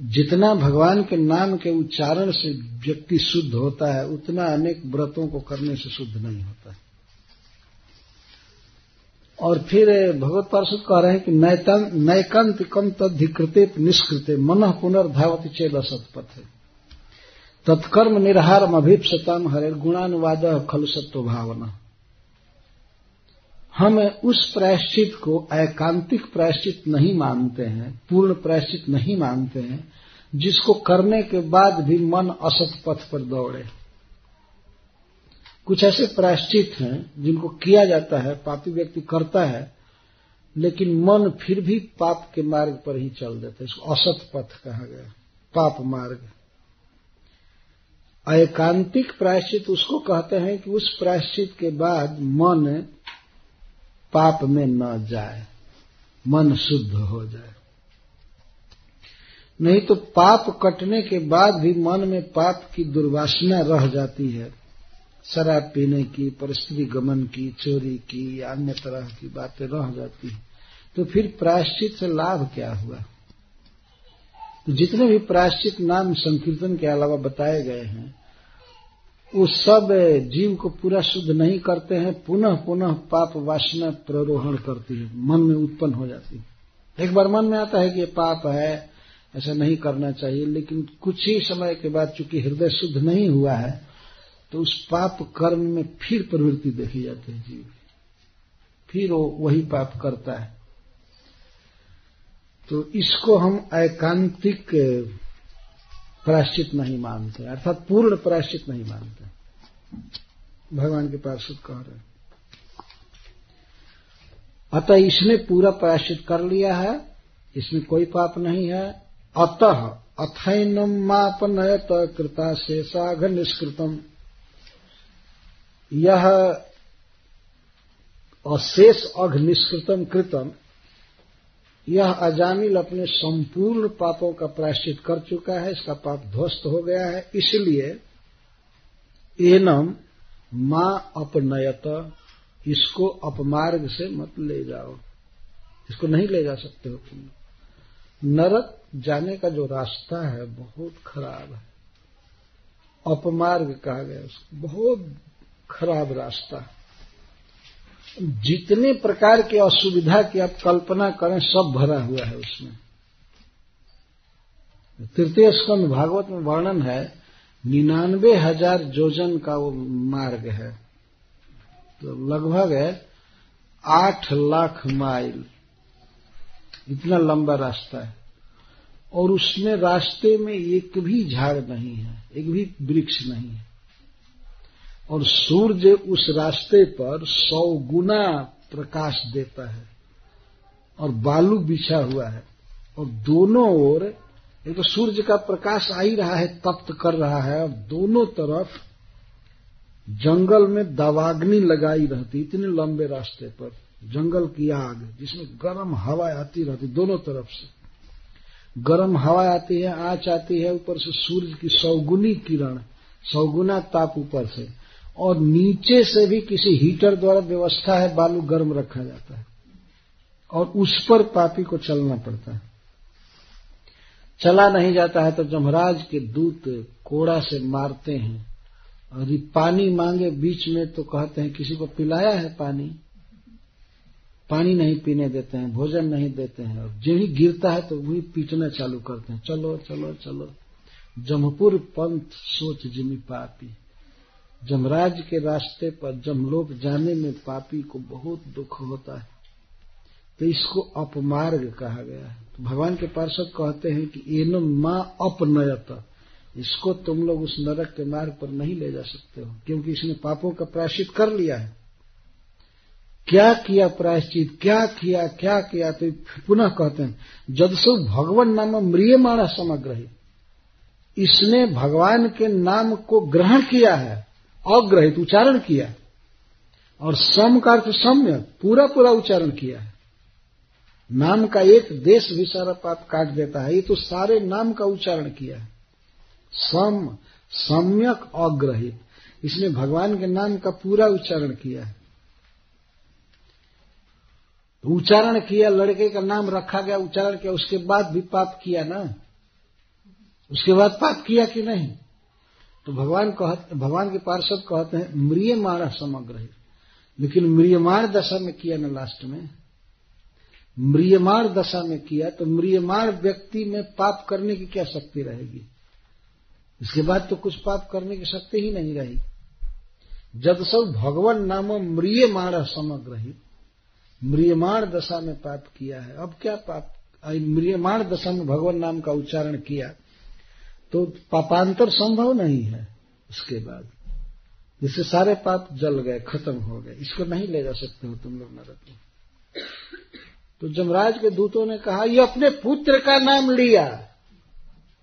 जितना भगवान के नाम के उच्चारण से व्यक्ति शुद्ध होता है, उतना अनेक व्रतों को करने से शुद्ध नहीं होता है। और फिर भगवत पार्षद कह रहे हैं कि नैकंत कम तद्धिकृते निष्कृते, मन पुनर्धावत चेल असतपथ तत्कर्म निर्हारम अभिप्सतम हरे गुणानुवाद खलु सत्व भावना हम उस प्रायश्चित को एकांतिक प्रायश्चित नहीं मानते हैं, पूर्ण प्रायश्चित नहीं मानते हैं, जिसको करने के बाद भी मन असत पथ पर दौड़े। कुछ ऐसे प्रायश्चित हैं जिनको किया जाता है, पापी व्यक्ति करता है, लेकिन मन फिर भी पाप के मार्ग पर ही चल देता है। इसको असत पथ कहा गया, पाप मार्ग। एकांतिक प्रायश्चित उसको कहते हैं कि उस प्रायश्चित के बाद मन पाप में न जाए, मन शुद्ध हो जाए। नहीं तो पाप कटने के बाद भी मन में पाप की दुर्वासना रह जाती है। शराब पीने की परिस्थिति गमन की, चोरी की, अन्य तरह की बातें रह जाती है। तो फिर प्रायश्चित से लाभ क्या हुआ? तो जितने भी प्रायश्चित नाम संकीर्तन के अलावा बताए गए हैं वो सब जीव को पूरा शुद्ध नहीं करते हैं, पुनः पुनः पाप वासना प्ररोहण करती है। मन में उत्पन्न हो जाती है। एक बार मन में आता है कि ये पाप है, ऐसा नहीं करना चाहिए, लेकिन कुछ ही समय के बाद चूँकि हृदय शुद्ध नहीं हुआ है तो उस पाप कर्म में फिर प्रवृत्ति देखी जाती है जीव फिर वो वही पाप करता है। तो इसको हम एकांतिक प्रायश्चित नहीं मानते, अर्थात पूर्ण प्रायश्चित नहीं मानते। भगवान के पार्षद कह रहे अतः इसने पूरा प्रायश्चित कर लिया है, इसमें कोई पाप नहीं है। अतः अथैनम मापनयत कृता शेषाघ निष्कृतम। यह अशेष अघ निष्कृतम कृतम। यह अजामिल अपने संपूर्ण पापों का प्रायश्चित कर चुका है, इसका पाप ध्वस्त हो गया है, इसलिए एनम माँ अपनयत, इसको अपमार्ग से मत ले जाओ। इसको नहीं ले जा सकते हो तुम। नरक जाने का जो रास्ता है, बहुत खराब है। अपमार्ग कहा गया उसको। बहुत खराब रास्ता है। जितने प्रकार की असुविधा की आप कल्पना करें, सब भरा हुआ है उसमें। तृतीय स्कंद भागवत में वर्णन है, निन्यानवे हज़ार जोजन का वो मार्ग है। तो लगभग है, आठ लाख माइल। इतना लंबा रास्ता है। और उसमें रास्ते में एक भी झाड़ नहीं है, एक भी वृक्ष नहीं है। और सूर्य उस रास्ते पर सौ गुना प्रकाश देता है और बालू बिछा हुआ है और दोनों ओर एक तो सूर्य का प्रकाश आ ही रहा है, तप्त कर रहा है, और दोनों तरफ़ जंगल में दवाग्नि लगाई रहती, इतने लंबे रास्ते पर, जंगल की आग, जिसमें गर्म हवा आती रहती दोनों तरफ़ से। गर्म हवा आती है, आँच आती है, ऊपर से सूर्य की सौगुनी किरण, सौगुना ताप ऊपर से। और नीचे से भी किसी हीटर द्वारा व्यवस्था है, बालू गर्म रखा जाता है। और उस पर पापी को चलना पड़ता है। चला नहीं जाता है तो जमराज के दूत कोड़ा से मारते हैं। और ये पानी मांगे बीच में तो कहते हैं, किसी को पिलाया है पानी? पानी नहीं पीने देते हैं, भोजन नहीं देते हैं। और जो ही गिरता है तो वही पीटना चालू करते हैं। चलो चलो चलो। जमपुर पंथ सोच जिमी पापी। जमराज के रास्ते पर जमलोक जाने में पापी को बहुत दुख होता है। तो इसको अपमार्ग कहा गया है। तो भगवान के पार्षद कहते हैं कि एन माँ अपनयत। इसको तुम लोग उस नरक के मार्ग पर नहीं ले जा सकते हो, क्योंकि इसने पापों का प्रायश्चित कर लिया है। क्या किया प्रायश्चित? क्या किया? क्या किया? तो पुनः कहते हैं, जदसु भगवान नाम म्रियमाणा समग्र इसने भगवान के नाम को ग्रहण किया है। अग्रहित उच्चारण किया और सम का अर्थ सम्य, पूरा पूरा उच्चारण किया है। नाम का एक देश भी सारा पाप काट देता है, ये तो सारे नाम का उच्चारण किया है। सम, सम्यक अग्रहित। इसने भगवान के नाम का पूरा उच्चारण किया है। उच्चारण किया, लड़के का नाम रखा गया, उच्चारण किया, उसके बाद भी पाप किया ना? उसके बाद पाप किया कि नहीं? तो भगवान कहते, भगवान के पार्षद कहते हैं, म्रियमाण समग्र है। लेकिन म्रियमाण दशा में किया ना लास्ट में। म्रियमाण दशा में किया तो म्रियमाण व्यक्ति में पाप करने की क्या शक्ति रहेगी? इसके बाद तो कुछ पाप करने की शक्ति ही नहीं रही। जब सब भगवान नाम म्रियमाण समग्र ही, म्रियमाण दशा में पाप किया है, अब क्या पाप? म्रियमाण दशा में भगवान नाम का उच्चारण किया। तो पापांतर संभव नहीं है उसके बाद। जिससे सारे पाप जल गए, खत्म हो गए। इसको नहीं ले जा सकते हो तुम लोग, नरक में। तो जमराज के दूतों ने कहा, ये अपने पुत्र का नाम लिया।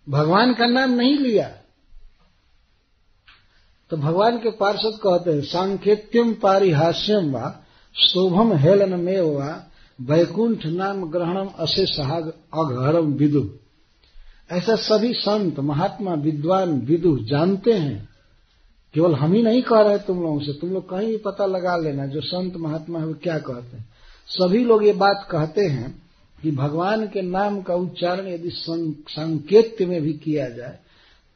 भगवान का नाम नहीं लिया। तो भगवान के पार्षद कहते हैं सांकेत्यम पारिहास्यम व, शोभम हेलन में व, वैकुंठ नाम ग्रहणम अशे सहाग अघरम विदु। ऐसा सभी संत, महात्मा, विद्वान, विदु जानते हैं। केवल हम ही नहीं कह रहे तुम लोगों से। तुम लोग कहीं भी पता लगा लेना जो संत, महात्मा है वो क्या कहते हैं। सभी लोग ये बात कहते हैं कि भगवान के नाम का उच्चारण यदि संकेत में भी किया जाए,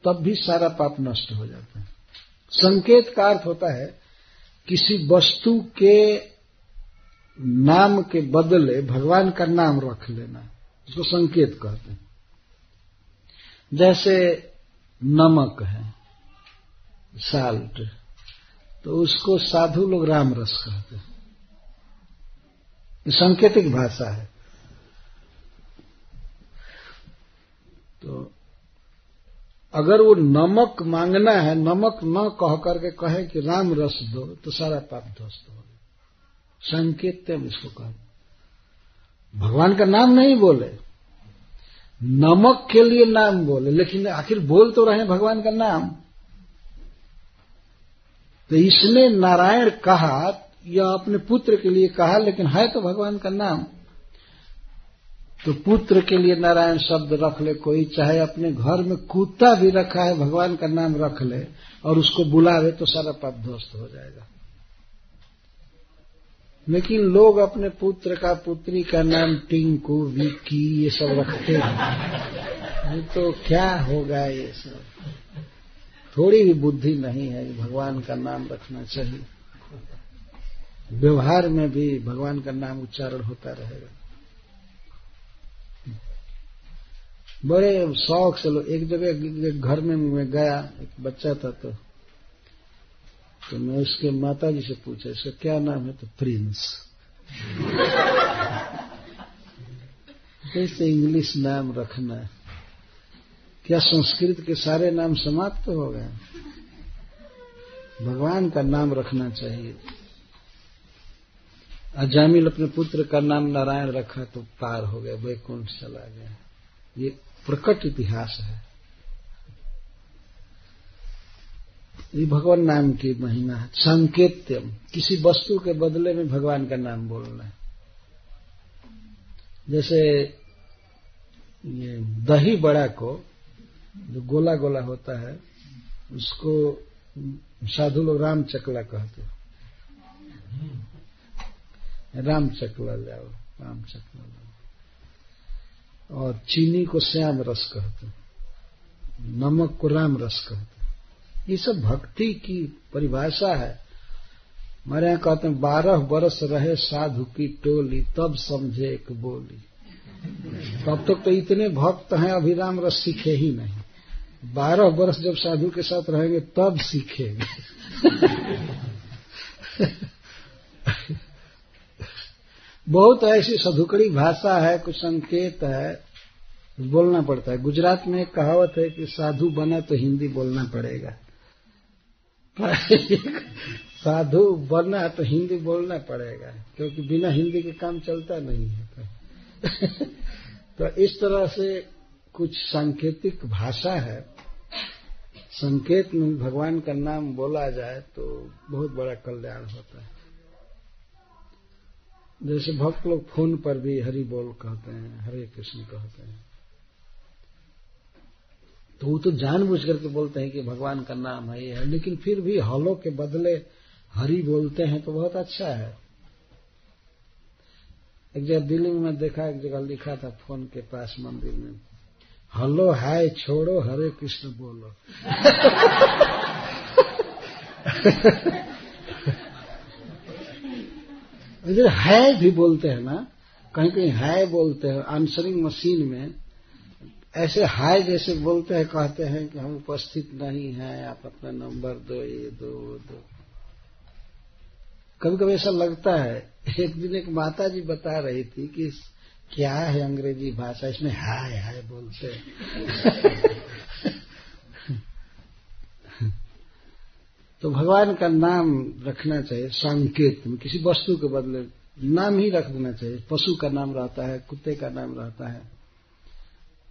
तब भी सारा पाप नष्ट हो जाता है। संकेत का अर्थ होता है, किसी वस्तु के नाम के बदले भगवान का नाम रख लेना। इसको संकेत कहते हैं। जैसे नमक है साल्ट तो उसको साधु लोग राम रस कहते हैं। सांकेतिक भाषा है। तो अगर वो नमक मांगना है, नमक न कह करके कहे कि राम रस दो तो सारा पाप ध्वस्त हो संकेत इसको कहा। भगवान का नाम नहीं बोले। नमक के लिए नाम बोले, लेकिन आखिर बोल तो रहे भगवान का नाम। तो इसने नारायण कहा, या अपने पुत्र के लिए कहा, लेकिन है तो भगवान का नाम। तो पुत्र के लिए नारायण शब्द रख ले, कोई चाहे अपने घर में कुत्ता भी रखा है, भगवान का नाम रख ले, और उसको बुलावे तो सारा पाप ध्वस्त हो जाएगा। लेकिन लोग अपने पुत्र का पुत्री का नाम टिंकू, विक्की, ये सब रखते हैं। तो क्या होगा ये सब? थोड़ी भी बुद्धि नहीं है भगवान का नाम रखना चाहिए। व्यवहार में भी भगवान का नाम उच्चारण होता रहेगा। बड़े शौक से लोग एक जगह घर में मैं गया, एक बच्चा था तो तो मैं उसके माता जी से पूछा, इसका क्या नाम है? तो प्रिंस। [laughs] कैसे इंग्लिश नाम रखना क्या संस्कृत के सारे नाम समाप्त तो हो गए? भगवान का नाम रखना चाहिए। अजामिल अपने पुत्र का नाम नारायण रखा तो पार हो गया, वैकुंठ चला गया। ये प्रकट इतिहास है। ये भगवान नाम की महिमा है। संकेत्यम। किसी वस्तु के बदले में भगवान का नाम बोलना है। जैसे ये दही बड़ा को जो गोला गोला होता है, उसको साधु लोग राम चकला कहते हैं। राम चकला जाओ राम चकला लाओ और चीनी को श्याम रस कहते नमक को राम रस कहते ये सब भक्ति की परिभाषा है। हमारे यहाँ कहते हैं, बारह बरस रहे साधु की टोली, तब समझे एक बोली। तब तक तो इतने भक्त हैं, अभी राम रस सीखे ही नहीं। बारह बरस जब साधु के साथ रहेंगे, तब सीखेंगे। बहुत ऐसी सधुकड़ी भाषा है, कुछ संकेत है बोलना पड़ता है। गुजरात में एक कहावत है कि साधु बना तो हिंदी बोलना पड़ेगा। [laughs] साधु बना तो हिंदी बोलना पड़ेगा, क्योंकि बिना हिंदी के काम चलता नहीं है। [laughs] तो इस तरह से कुछ सांकेतिक भाषा है। संकेत में भगवान का नाम बोला जाए तो बहुत बड़ा कल्याण होता है। जैसे भक्त लोग फ़ोन पर भी हरि बोल कहते हैं, हरे कृष्ण कहते हैं। तो वो तो जानबूझ करके बोलते हैं कि भगवान का नाम है ये है। लेकिन फिर भी हलो के बदले हरि बोलते हैं तो बहुत अच्छा है। एक जगह दिल्ली में देखा, एक जगह लिखा था फ़ोन के पास मंदिर में, हलो, हाय, छोड़ो, हरे कृष्ण बोलो। [laughs] इधर है भी बोलते हैं ना कहीं कहीं है बोलते हैं। आंसरिंग मशीन में ऐसे हाय जैसे बोलते हैं, कहते हैं कि हम उपस्थित नहीं हैं, आप अपना नंबर दो, ये दो, वो दो। कभी कभी ऐसा लगता है, एक दिन एक माता जी बता रही थी कि क्या है अंग्रेज़ी भाषा? इसमें हाय हाय बोलते हैं। [laughs] तो भगवान का नाम रखना चाहिए संकेत में किसी वस्तु के बदले नाम ही रख देना चाहिए। पशु का नाम रहता है, कुत्ते का नाम रहता है।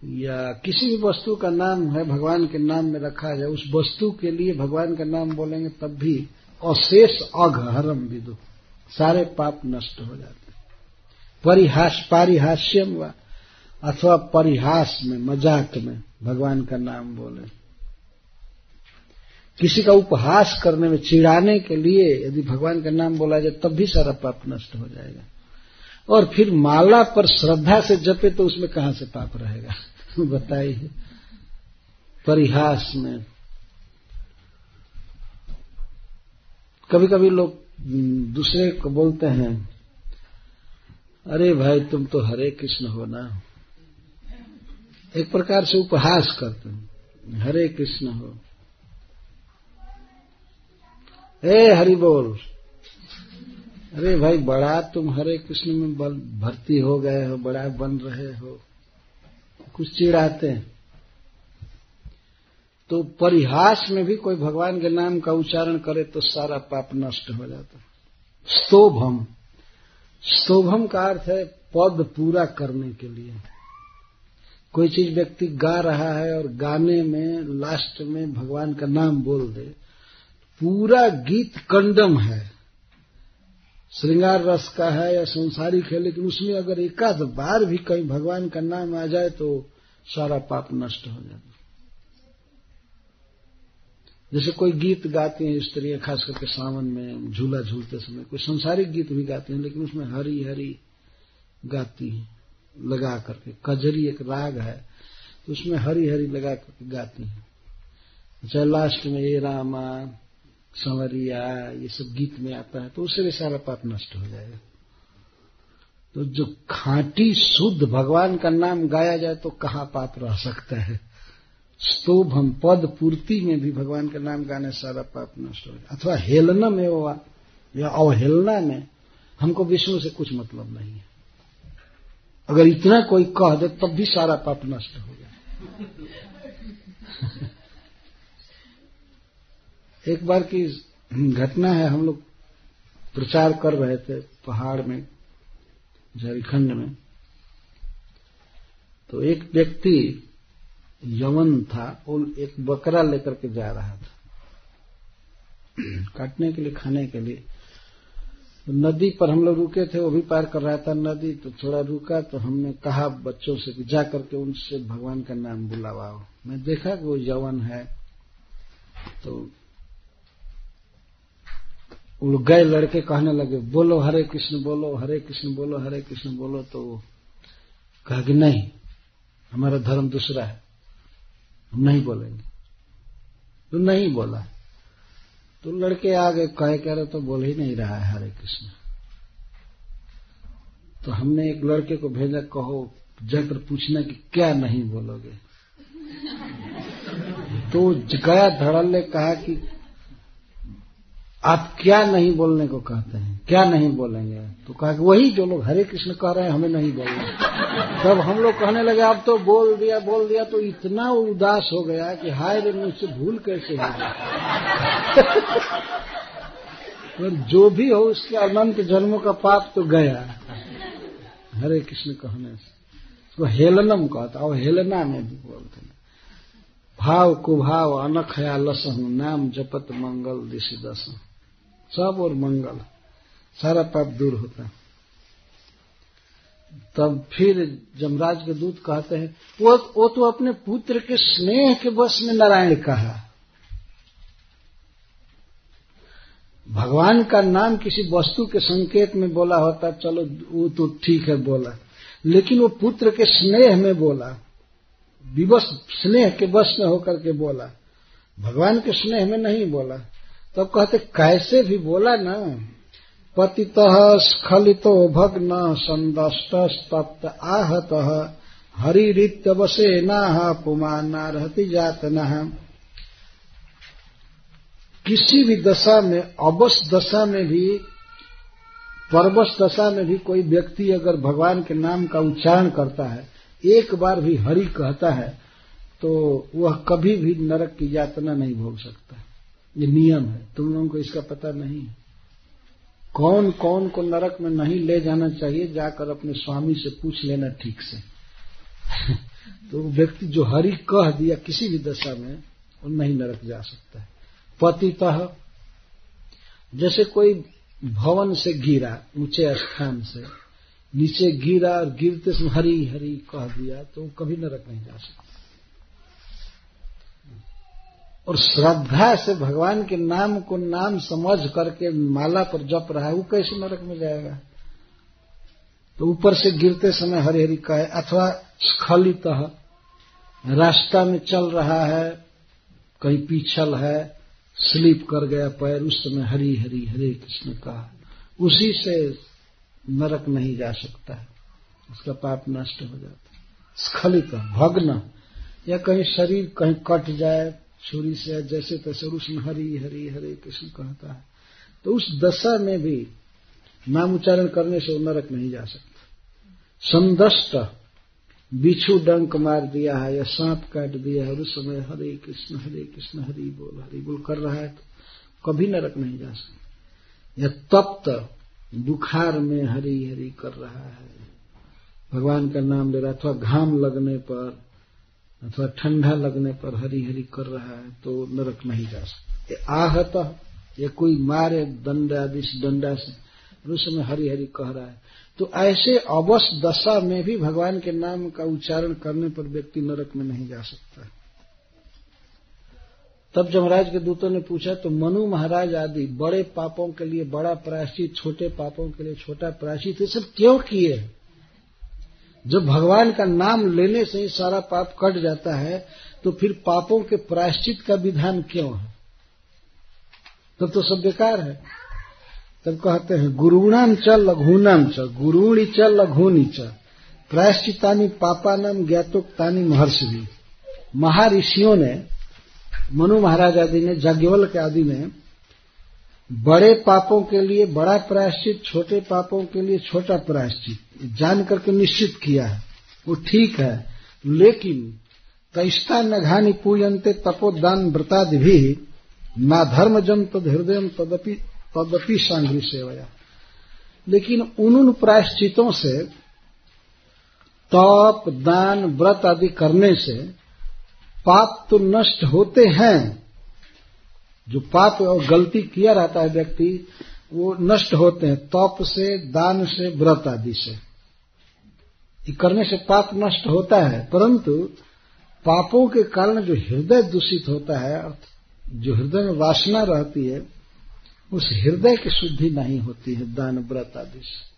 या किसी भी वस्तु का नाम है, भगवान के नाम में रखा जाए उस वस्तु के लिए भगवान का नाम बोलेंगे, तब भी अशेष अघहरम विदु। सारे पाप नष्ट हो जाते परिहास, पारिहास्यम व, अथवा परिहास में, मज़ाक में भगवान का नाम बोले। किसी का उपहास करने में चिढ़ाने के लिए यदि भगवान का नाम बोला जाए, तब भी सारा पाप नष्ट हो जाएगा। और फिर माला पर श्रद्धा से जपे तो उसमें कहाँ से पाप रहेगा? [laughs] बताइए। परिहास में। कभी कभी लोग दूसरे को बोलते हैं, अरे भाई, तुम तो हरे कृष्ण हो ना। एक प्रकार से उपहास करते हैं, हरे कृष्ण हो। ए, हरि बोल। अरे भाई, बड़ा तुम हरे कृष्ण में बल भर्ती हो गए हो, बड़ा बन रहे हो। कुछ चिढ़ाते हैं। तो परिहास में भी कोई भगवान के नाम का उच्चारण करे तो सारा पाप नष्ट हो जाता स्तोभम स्तोभम का अर्थ है पद पूरा करने के लिए। कोई चीज़ व्यक्ति गा रहा है और गाने में, लास्ट में भगवान का नाम बोल दे, पूरा गीत कंडम है। श्रृंगार रस का है या संसारिक है, लेकिन उसमें अगर एकाध बार भी कहीं भगवान का नाम आ जाए तो सारा पाप नष्ट हो जाता जैसे कोई गीत गाती हैं स्त्रियाँ खास करके सावन में, झूला झूलते समय, कोई संसारिक गीत भी गाती हैं, लेकिन उसमें हरी हरी गाती हैं, लगा करके। कजरी एक राग है तो उसमें हरी हरी लगा करके गाती हैं। चाहे लास्ट में ये रामा संवरिया ये सब गीत में आता है तो उससे भी सारा पाप नष्ट हो जाएगा। तो जो खांटी शुद्ध भगवान का नाम गाया जाए तो कहाँ पाप रह सकता है? स्तोभ हम पद पूर्ति में भी भगवान का नाम गाने सारा पाप नष्ट हो जाए। अथवा हेलना में वो, या अवहेलना में, हमको विष्णु से कुछ मतलब नहीं है। अगर इतना कोई कह दे, तब भी सारा पाप नष्ट हो जाए। एक बार की घटना है, हम लोग प्रचार कर रहे थे पहाड़ में, झारखंड में। तो एक व्यक्ति यवन था, वो एक बकरा लेकर के जा रहा था। काटने के लिए, खाने के लिए। तो नदी पर हम लोग रुके थे, वो भी पार कर रहा था नदी तो थोड़ा रुका तो हमने कहा बच्चों से कि जा करके उनसे भगवान का नाम बुलावाओ। मैं देखा कि वो यवन है तो वो गए लड़के कहने लगे, बोलो, हरे कृष्ण, बोलो, हरे कृष्ण, बोलो, हरे कृष्ण, बोलो तो वो कहा कि, नहीं, हमारा धर्म दूसरा है, हम नहीं बोलेंगे। तो नहीं बोला। तो लड़के आ गए कहे, कह रहे तो बोल ही नहीं रहा है, हरे कृष्ण। तो हमने एक लड़के को भेजा, कहो, जाकर पूछना कि क्या नहीं बोलोगे? तो गया धड़ल्ले, कहा कि आप क्या नहीं बोलने को कहते हैं? क्या नहीं बोलेंगे? तो कहा कि वही जो लोग हरे कृष्ण कह रहे हैं, हमें नहीं बोलना। तब हम लोग कहने लगे, आप तो बोल दिया बोल दिया तो इतना उदास हो गया कि हाय रे मुझसे भूल कैसे हो पर [laughs] जो भी हो, उसके अनंत जन्मों का पाप तो गया। हरे कृष्ण कहने से। तो हेलनम कहता, और हेलना में भी बोलते हैं। भाव कुभाव अनखया लसहु नाम जपत मंगल दिशि दसहु सब और मंगल। सारा पाप दूर होता है। तब फिर जमराज के दूत कहते हैं, वो वो तो अपने पुत्र के स्नेह के बस में नारायण कहा भगवान का नाम किसी वस्तु के संकेत में बोला होता, चलो वो तो ठीक है बोला। लेकिन वो पुत्र के स्नेह में बोला, विवश, स्नेह के वश में होकर के बोला। भगवान के स्नेह में नहीं बोला। तब तो कहते, कैसे भी बोला ना, पतित स्खलितो भग्न संदष्ट तप्त आहत हरित वसे नाह जात न किसी भी दशा में, अवश दशा में भी, परवश दशा में भी कोई व्यक्ति अगर भगवान के नाम का उच्चारण करता है, एक बार भी हरि कहता है तो वह कभी भी नरक की यातना नहीं भोग सकता। ये नियम है। तुम लोगों को इसका पता नहीं है। कौन कौन को नरक में नहीं ले जाना चाहिए, जाकर अपने स्वामी से पूछ लेना ठीक से। [laughs] तो व्यक्ति जो हरि कह दिया किसी भी दशा में, वो नहीं नरक जा सकता है। पतितः, जैसे कोई भवन से गिरा, ऊँचे स्थान से, नीचे गिरा और गिरते हरी हरी कह दिया तो कभी नरक नहीं जा सकता। और श्रद्धा से भगवान के नाम को नाम समझ करके माला पर जप रहा है, वो कैसे नरक में जाएगा? तो ऊपर से गिरते समय हरी हरी कहे, अथवा स्खलित रास्ता में चल रहा है, कहीं पीछल है, स्लिप कर गया पैर, उस समय हरी हरी हरे कृष्ण कहा उसी से नरक नहीं जा सकता है। उसका पाप नष्ट हो जाता है। स्खलित भग्न, या कहीं शरीर कहीं कट जाए छुरी से जैसे तैसे उसमें हरी हरी, हरे कृष्ण कहता है। तो उस दशा में भी नाम उच्चारण करने से नरक नहीं जा सकता। संदष्ट, बिछू डंक मार दिया है या सांप काट दिया है उस समय हरे कृष्ण हरे कृष्ण हरि बोल हरि बोल कर रहा है तो कभी नरक नहीं जा सकता। या तप्त, बुखार में हरी हरी कर रहा है। भगवान का नाम ले रहा अथवा घाम लगने पर अथवा ठंडा लगने पर हरी हरी कर रहा है तो नरक नहीं जा सकता। आहत, या कोई मारे, दंड आदि दंडा से उस समय हरी हरी कह रहा है। तो ऐसे अवश दशा में भी भगवान के नाम का उच्चारण करने पर व्यक्ति नरक में नहीं जा सकता। तब जमराज के दूतों ने पूछा तो मनु महाराज आदि, बड़े पापों के लिए, बड़ा प्रायश्चित, छोटे पापों के लिए, छोटा प्रायश्चित, ये सब क्यों किए? जब भगवान का नाम लेने से ही सारा पाप कट जाता है तो फिर पापों के प्रायश्चित का विधान क्यों है? तब तो सब बेकार है। तब कहते हैं गुरुणाम च लघुनाम च, गुरुणी च लघुनी च, प्रायश्चितानी पापानाम ज्ञातोक्तानी महर्षि भी महर्षियों ने, मनु महाराज आदि ने जाग्ञवल के आदि ने बड़े पापों के लिए, बड़ा प्रायश्चित, छोटे पापों के लिए छोटा प्रायश्चित, जान करके निश्चित किया है। वो ठीक है, लेकिन तैष्टा नघानी पूजनते तपोदान व्रतादि भी ना धर्म जन तद हृदय तदपि तदपि सांघ्री सेवया। लेकिन उन उन प्रायश्चितों से तप, दान, व्रत आदि करने से पाप तो नष्ट होते हैं जो पाप और गलती किया रहता है व्यक्ति, वो नष्ट होते हैं, तप से, दान से, व्रत आदि से। ये करने से पाप नष्ट होता है, परंतु पापों के कारण जो हृदय दूषित होता है जो हृदय में वासना रहती है, उस हृदय की शुद्धि नहीं होती है, दान, व्रत आदि से।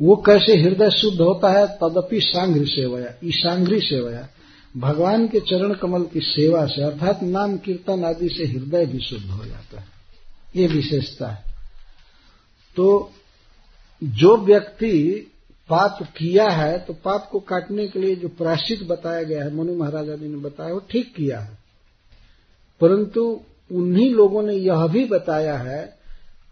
वो कैसे हृदय शुद्ध होता है? तदपि सांघ्री सेवया, ईशांघ्री सेवया। भगवान के चरण कमल की सेवा से, अर्थात नाम कीर्तन आदि से हृदय भी शुद्ध हो जाता है। ये विशेषता है। तो जो व्यक्ति पाप किया है तो पाप को काटने के लिए जो प्राश्चित बताया गया है, मनु महाराज आदि ने बताया, वो ठीक किया है। परंतु उन्हीं लोगों ने यह भी बताया है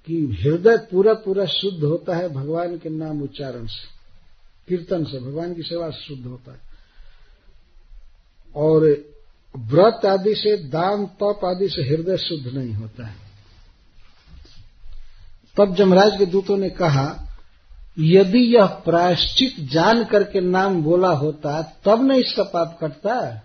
कि हृदय पूरा पूरा शुद्ध होता है भगवान के नाम उच्चारण से, कीर्तन से, भगवान की सेवा शुद्ध होता है। और व्रत आदि से दान, तप आदि से हृदय शुद्ध नहीं होता है। तब जमराज के दूतों ने कहा, यदि यह प्रायश्चित जान करके नाम बोला होता, तब न इसका पाप कटता।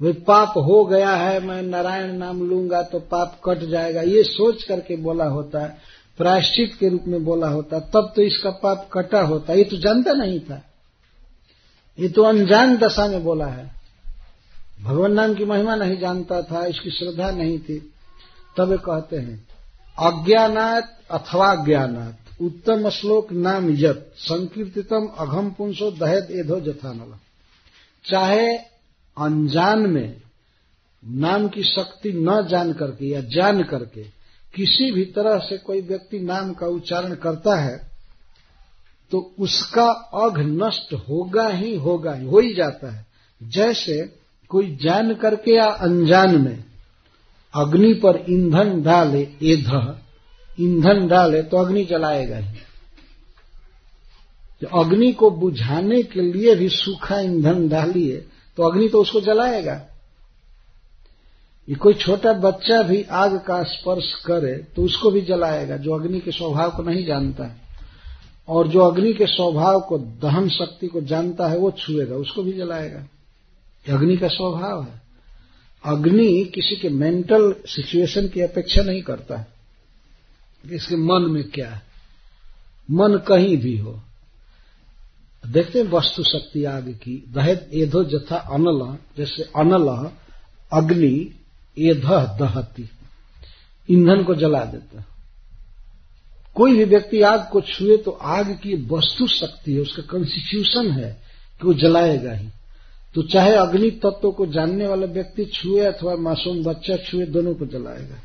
वे पाप हो गया है, मैं नारायण नाम लूँगा तो पाप कट जाएगा। ये सोच करके बोला होता है प्रायश्चित के रूप में बोला होता, तब तो इसका पाप कटा होता। ये तो जानता नहीं था। ये तो अनजान दशा में बोला है। भगवान नाम की महिमा नहीं जानता था, इसकी श्रद्धा नहीं थी। तब कहते हैं, अज्ञानात अथवा ज्ञानात, उत्तम श्लोक नाम यत, संकीर्तितम अघम पुंसो दहेद एधो जथानल। चाहे अनजान में नाम की शक्ति न जान करके या जान करके किसी भी तरह से कोई व्यक्ति नाम का उच्चारण करता है तो उसका अघ नष्ट होगा ही होगा ही हो ही जाता है। जैसे कोई जान करके या अनजान में अग्नि पर ईंधन डाले, एध, ईंधन डाले तो अग्नि जलाएगा ही। अग्नि को बुझाने के लिए भी सूखा ईंधन डालिए तो अग्नि तो उसको जलाएगा। ये कोई छोटा बच्चा भी आग का स्पर्श करे तो उसको भी जलाएगा, जो अग्नि के स्वभाव को नहीं जानता है। और जो अग्नि के स्वभाव को, दहन शक्ति को जानता है, वो छुएगा, उसको भी जलाएगा। अग्नि का स्वभाव है। अग्नि किसी के मेंटल सिचुएशन की अपेक्षा नहीं करता। है इसके मन में क्या है? मन कहीं भी हो। देखते हैं वस्तु शक्ति आग की। दहेद एधो जथा अनल, जैसे अनल, अग्नि एध दहती। ईंधन को जला देता कोई भी व्यक्ति आग को छुए तो आग की वस्तु शक्ति है, उसका कंस्टिट्यूशन है कि वो जलाएगा ही। तो चाहे अग्नि तत्व को जानने वाला व्यक्ति छुए अथवा मासूम बच्चा छुए, दोनों को जलाएगा।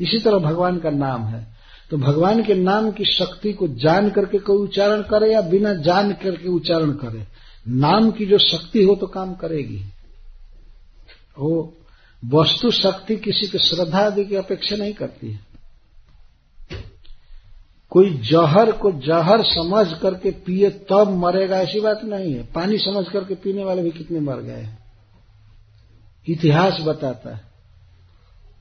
इसी तरह भगवान का नाम है। तो भगवान के नाम की शक्ति को जान करके कोई उच्चारण करे या बिना जान करके उच्चारण करे? नाम की जो शक्ति हो तो काम करेगी। वो वस्तु शक्ति किसी के श्रद्धा आदि की अपेक्षा नहीं करती है। कोई जहर को जहर समझ करके पिए तब मरेगा, ऐसी बात नहीं है। पानी समझ करके पीने वाले भी कितने मर गए इतिहास बताता है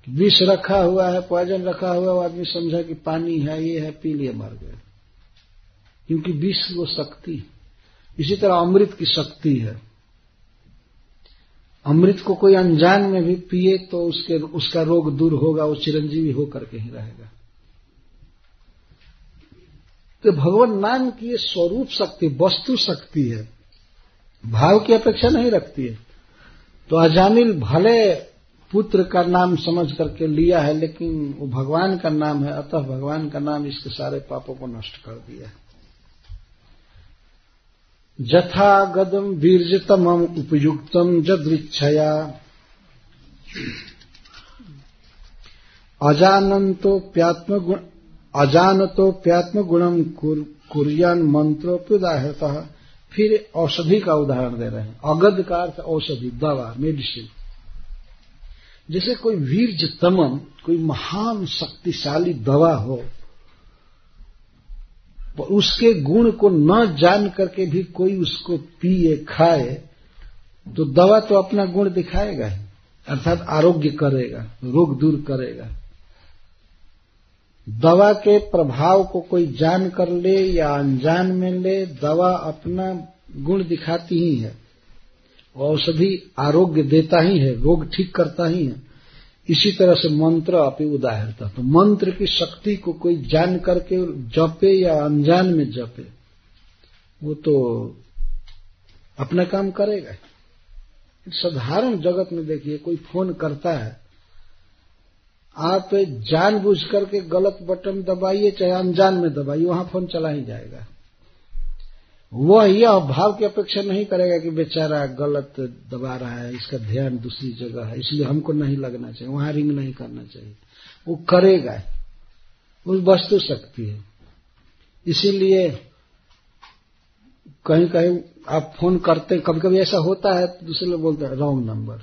विष रखा हुआ है पॉइजन रखा हुआ है, वो आदमी समझा कि पानी है, ये है, पी लिए मर गए। क्योंकि विष वो शक्ति इसी तरह अमृत की शक्ति है। अमृत को कोई अनजान में भी पिए तो उसके, उसका रोग दूर होगा, वो चिरंजीवी होकर के ही रहेगा। तो भगवान नाम की स्वरूप शक्ति, वस्तु शक्ति है। भाव की अपेक्षा नहीं रखती है। तो अजामिल भले पुत्र का नाम समझ करके लिया है, लेकिन वो भगवान का नाम है, अतः भगवान का नाम इसके सारे पापों को नष्ट कर दिया है। जथा गदम वीर्जतम उपयुक्तम जदृक्षया अजानतोप्यात्म गुण अजानतोप्यात्म गुणम कुरियन मंत्रोप्युदाहता फिर औषधि का उदाहरण दे रहे हैं। अगध का अर्थ औषधि, दवा, मेडिसिन। जैसे कोई वीर्ज तमम कोई महान शक्तिशाली दवा हो उसके गुण को न जान करके भी कोई उसको पिए, खाए तो दवा तो अपना गुण दिखाएगा ही। अर्थात आरोग्य करेगा, रोग दूर करेगा। दवा के प्रभाव को कोई जान कर ले या अनजान में ले, दवा अपना गुण दिखाती ही है। औषधि आरोग्य देता ही है, रोग ठीक करता ही है। इसी तरह से मंत्र अपनी उदाहरता तो मंत्र की शक्ति को कोई जान करके जपे या अनजान में जपे, वो तो अपना काम करेगा। साधारण जगत में देखिए, कोई फ़ोन करता है आप जानबूझ करके गलत बटन दबाइए, चाहे अनजान में दबाइए, वहाँ फ़ोन चला ही जाएगा। वह यह भाव की अपेक्षा नहीं करेगा कि बेचारा गलत दबा रहा है, इसका ध्यान दूसरी जगह है, इसलिए हमको नहीं लगना चाहिए, वहाँ रिंग नहीं करना चाहिए। वो करेगा वो वस्तु शक्ति है। इसीलिए कहीं कहीं आप फ़ोन करते कभी कभी ऐसा होता है तो दूसरे लोग बोलते हैं रॉन्ग नंबर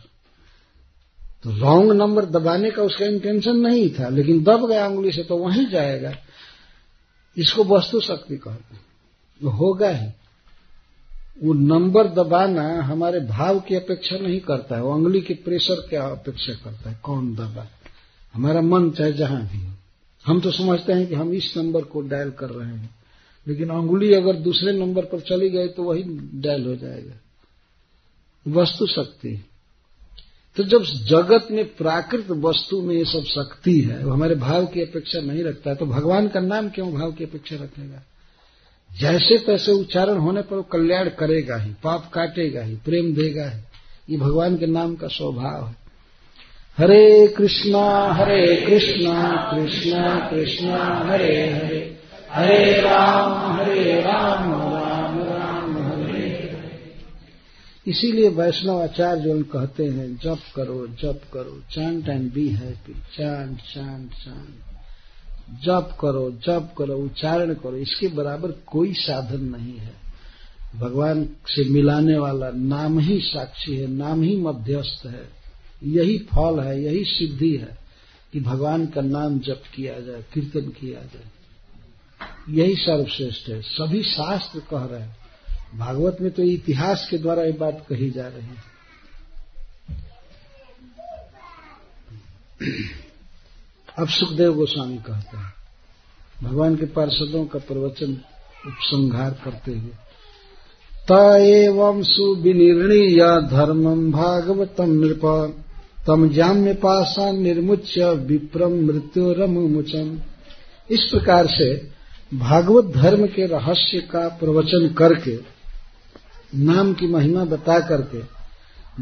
तो रॉन्ग नंबर दबाने का उसका इंटेंशन नहीं था, लेकिन दब गया उंगली से तो वहीं जाएगा। इसको वस्तु शक्ति कहते हैं। होगा ही। वो नंबर दबाना हमारे भाव की अपेक्षा नहीं करता है। वो उंगली के प्रेशर की अपेक्षा करता है। कौन दबा? हमारा मन चाहे जहाँ भी हो। हम तो समझते हैं कि हम इस नंबर को डायल कर रहे हैं। लेकिन उंगली अगर दूसरे नंबर पर चली गई तो वही डायल हो जाएगा। वस्तु शक्ति तो जब जगत में प्राकृत वस्तु में ये सब शक्ति है, वो हमारे भाव की अपेक्षा नहीं रखता है तो भगवान का नाम क्यों भाव की अपेक्षा रखेगा? जैसे तैसे उच्चारण होने पर वो कल्याण करेगा ही, पाप काटेगा ही, प्रेम देगा ही। ये भगवान के नाम का स्वभाव है। हरे कृष्णा हरे कृष्णा कृष्णा कृष्णा, हरे हरे। हरे राम हरे राम इसीलिए वैष्णव आचार्य जो कहते हैं, जप करो जप करो chant and be happy chant chant chant जप करो जप करो, उच्चारण करो, इसके बराबर कोई साधन नहीं है। भगवान से मिलाने वाला नाम ही साक्षी है, नाम ही मध्यस्थ है। यही फल है, यही सिद्धि है कि भगवान का नाम जप किया जाए, कीर्तन किया जाए। यही सर्वश्रेष्ठ है। सभी शास्त्र कह रहे हैं। भागवत में तो इतिहास के द्वारा ये बात कही जा रही है। अब सुखदेव गोस्वामी कहते हैं, भगवान के पार्षदों का प्रवचन उपसंहार करते हुए, त एवं सुविनिर्णीय धर्मम भागवतम नृप तम जाम्य पाशा निर्मुच्य विप्रम मृत्यु रमुचम इस प्रकार से भागवत धर्म के रहस्य का प्रवचन करके नाम की महिमा बता करके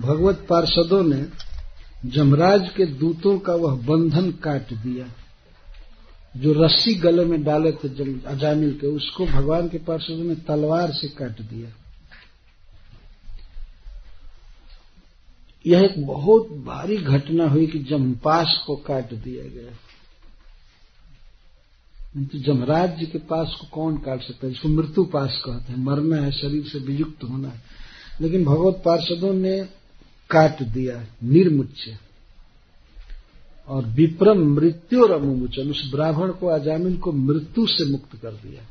भगवत पार्षदों ने जमराज के दूतों का वह बंधन काट दिया। जो रस्सी गले में डाले थे अजामिल के, उसको भगवान के पार्षदों ने तलवार से काट दिया। यह एक बहुत भारी घटना हुई कि जमपास को काट दिया गया। तो जमराज जी के पास को कौन काट सकता है? जिसको मृत्यु पास कहते हैं। मरना है, शरीर से वियुक्त होना है। लेकिन भगवत पार्षदों ने काट दिया निर्मुच्य और विप्रम मृत्यु और अमुचन उस ब्राह्मण को अजामिल को मृत्यु से मुक्त कर दिया।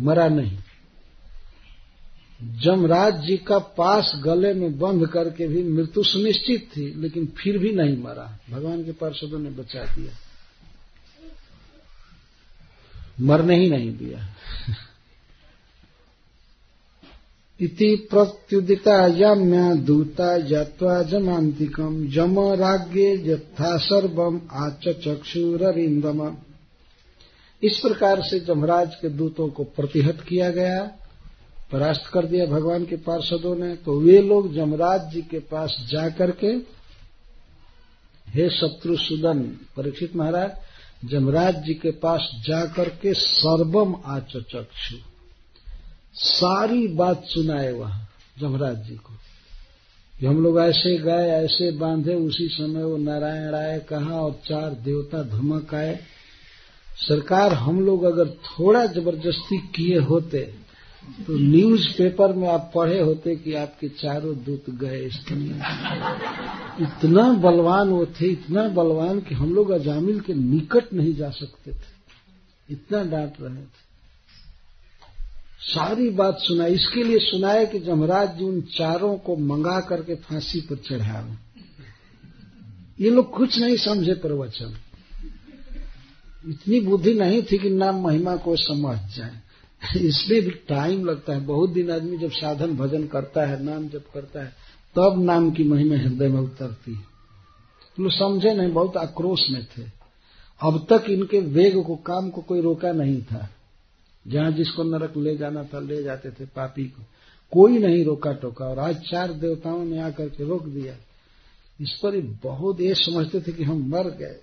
मरा नहीं। जमराज जी का पास गले में बंध करके भी मृत्यु सुनिश्चित थी, लेकिन फिर भी नहीं मरा। भगवान के पार्षदों ने बचा दिया। मरने ही नहीं दिया। इति प्रत्युदिता याम्या दूता जत्वा जमांतिकम जम राज्ञे यथा सर्वम आच चक्षुरिंदम इस प्रकार से जमराज के दूतों को प्रतिहत किया गया, परास्त कर दिया भगवान के पार्षदों ने तो वे लोग जमराज जी के पास जाकर के, हे शत्रु सुदन परीक्षित महाराज जमराज जी के पास जाकर के सर्वम आचक्षु सारी बात सुनाए वहाँ जमराज जी को। कि हम लोग ऐसे गए ऐसे बांधे, उसी समय वो नारायण आए, कहा, और चार देवता धमक आए। सरकार, हम लोग अगर थोड़ा ज़बरदस्ती किए होते तो न्यूज़ पेपर में आप पढ़े होते कि आपके चारों दूत गए इस दुनिया इतना बलवान वो थे, इतना बलवान कि हम लोग अजामिल के निकट नहीं जा सकते थे। इतना डांट रहे थे। सारी बात सुना इसके लिए सुनाए कि जमराज जी उन चारों को मंगा करके फांसी पर चढ़ावे ये लोग कुछ नहीं समझे प्रवचन। इतनी बुद्धि नहीं थी कि नाम महिमा को समझ जाए। [laughs] इसमें भी टाइम लगता है। बहुत दिन आदमी जब साधन भजन करता है, नाम जब करता है, तब नाम की महिमा हृदय में उतरती है। तो लोग समझे नहीं, बहुत आक्रोश में थे। अब तक इनके वेग को, काम को कोई रोका नहीं था। जहाँ जिसको नरक ले जाना था, ले जाते थे पापी को। कोई नहीं रोका टोका। और आज चार देवताओं ने आकर के रोक दिया। इस पर बहुत ये समझते थे कि हम मर गए।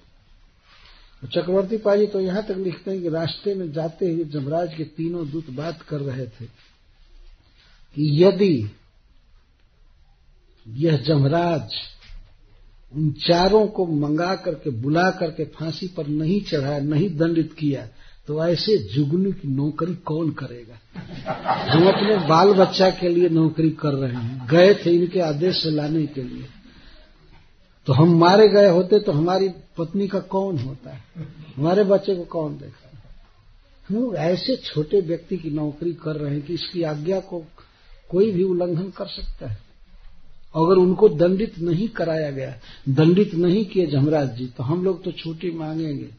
चक्रवर्ती पाजी तो यहाँ तक लिखते हैं कि रास्ते में जाते हुए जमराज के तीनों दूत बात कर रहे थे कि यदि यह जमराज उन चारों को मंगा करके, बुला करके फांसी पर नहीं चढ़ाया नहीं दंडित किया तो ऐसे जुगनू की नौकरी कौन करेगा? हम अपने बाल बच्चा के लिए नौकरी कर रहे हैं। गए थे इनके आदेश से लाने के लिए। तो हम मारे गए होते तो हमारी पत्नी का कौन होता है? हमारे बच्चे को कौन देखता है? हम लोग ऐसे छोटे व्यक्ति की नौकरी कर रहे हैं कि इसकी आज्ञा को कोई भी उल्लंघन कर सकता है। अगर उनको दंडित नहीं कराया गया, दंडित नहीं किए जमराज जी तो हम लोग तो छुट्टी मांगेंगे।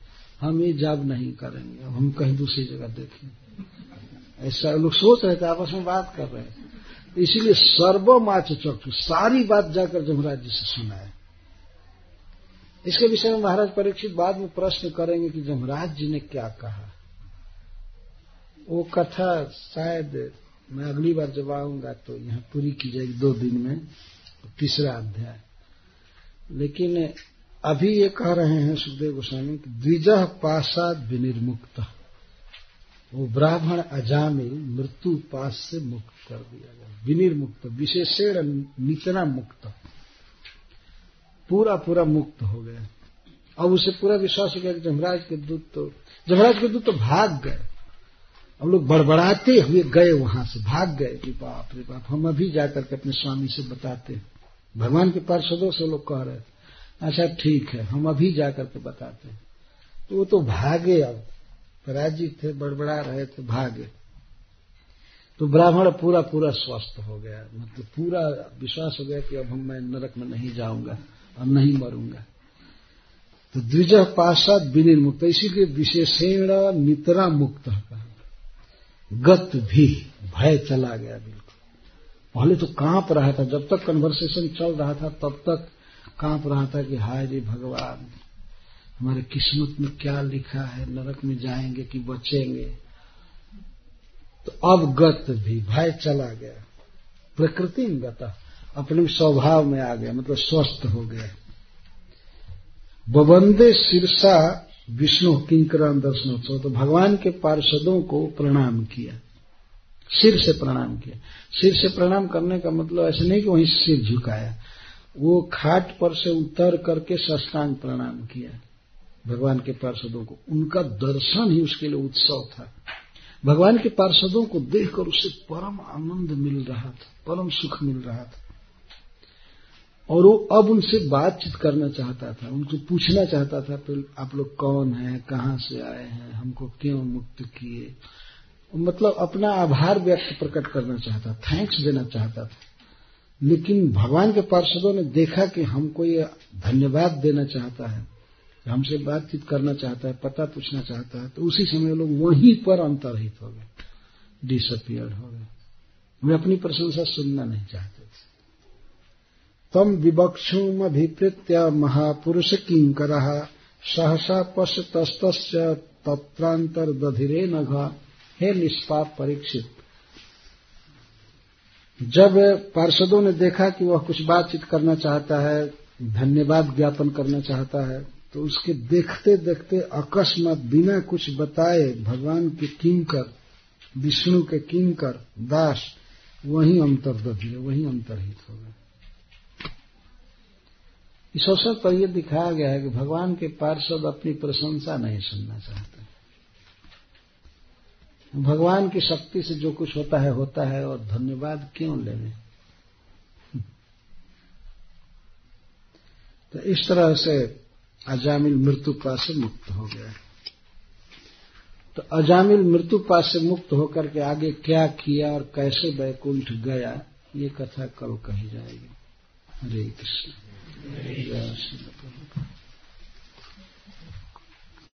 हम ये जाब नहीं करेंगे। हम कहीं दूसरी जगह देखेंगे ऐसा लोग सोच रहे थे, आपस में बात कर रहे थे इसीलिए सर्वमाच चक्षु, सारी बात जाकर जमराज जी से सुनाए। इसके विषय में महाराज परीक्षित बाद में प्रश्न करेंगे कि जमराज जी ने क्या कहा, वो कथा शायद मैं अगली बार जब आऊँगा तो यहाँ पूरी की जाएगी दो दिन में, तीसरा अध्याय। लेकिन अभी ये कह रहे हैं सुखदेव गोस्वामी कि द्विज पाशाद विनिर्मुक्त। वो ब्राह्मण अजामिल मृत्यु पास से मुक्त कर दिया गया। विनिर्मुक्त, विशेषण निचना मुक्त। पूरा पूरा मुक्त हो गया अब उसे पूरा विश्वास हो गया कि जमराज के दूत तो जमराज के दूत तो भाग गए। हम लोग बड़बड़ाते हुए गए वहाँ से। भाग गए कि बाप रे बाप, हम अभी जाकर के अपने स्वामी से बताते हैं। भगवान के पार्षदों से लोग कह रहे थे अच्छा ठीक है, हम अभी जाकर के बताते हैं। तो वो तो भागे अब। पराजित थे, बड़बड़ा रहे थे, भागे। तो ब्राह्मण पूरा पूरा स्वस्थ हो गया। मतलब पूरा विश्वास हो गया कि अब हम मैं नरक में नहीं जाऊँगा। अब नहीं मरूँगा। तो द्विज पाशाद विनिर्मुक्त। इसीलिए विशेषण नितरा मुक्त गत भी भय चला गया बिल्कुल। पहले तो काँप रहा था। जब तक कन्वर्सेशन चल रहा था, तब तक काँप रहा था कि हाय रे भगवान, हमारे किस्मत में क्या लिखा है? नरक में जाएँगे कि बचेंगे? तो अब गत भी भय चला गया। प्रकृति गता। अपने स्वभाव में आ गया मतलब स्वस्थ हो गया। बबंदे शीर्षा विष्णु किंकराम दर्शनोत्सव तो भगवान के पार्षदों को प्रणाम किया। सिर से प्रणाम किया। सिर से प्रणाम करने का मतलब ऐसे नहीं कि वहीं सिर झुकाया। वो खाट पर से उतर करके सष्टांग प्रणाम किया। भगवान के पार्षदों को। उनका दर्शन ही उसके लिए उत्सव था। भगवान के पार्षदों को देखकर उसे परम आनंद मिल रहा था, परम सुख मिल रहा था। और वो अब उनसे बातचीत करना चाहता था उनको पूछना चाहता था तो आप लोग कौन हैं, कहाँ से आए हैं, हमको क्यों मुक्त किए? मतलब अपना आभार व्यक्त प्रकट करना चाहता थैंक्स देना चाहता था। लेकिन भगवान के पार्षदों ने देखा कि हमको ये धन्यवाद देना चाहता है हमसे बातचीत करना चाहता है, पता पूछना चाहता है तो उसी समय लोग वहीं पर अंतरहित हो गए डिसअपियर्ड हो गए। वे अपनी प्रशंसा सुनना नहीं चाहते। तम विवक्षुमभिप्रीत्य महापुरुष किंकर सहसा पश्यतस्त तत्रांतर दधिरे नघ हे निष्पाप परीक्षित। जब पार्षदों ने देखा कि वह कुछ बातचीत करना चाहता है, धन्यवाद ज्ञापन करना चाहता है तो उसके देखते देखते अकस्मात बिना कुछ बताए भगवान के किंकर, विष्णु के किंकर, दास, वहीं अंतर्दधि, वहीं अंतरहित हो गए। इस अवसर पर यह दिखाया गया है कि भगवान के पार्षद अपनी प्रशंसा नहीं सुनना चाहते। भगवान की शक्ति से जो कुछ होता है होता है, और धन्यवाद क्यों लेने तो इस तरह से अजामिल मृत्यु पास से मुक्त हो गया। तो अजामिल मृत्यु पास से मुक्त होकर के आगे क्या किया और कैसे वैकुंठ गया, ये कथा कल कही जाएगी। हरे कृष्ण। जय श्री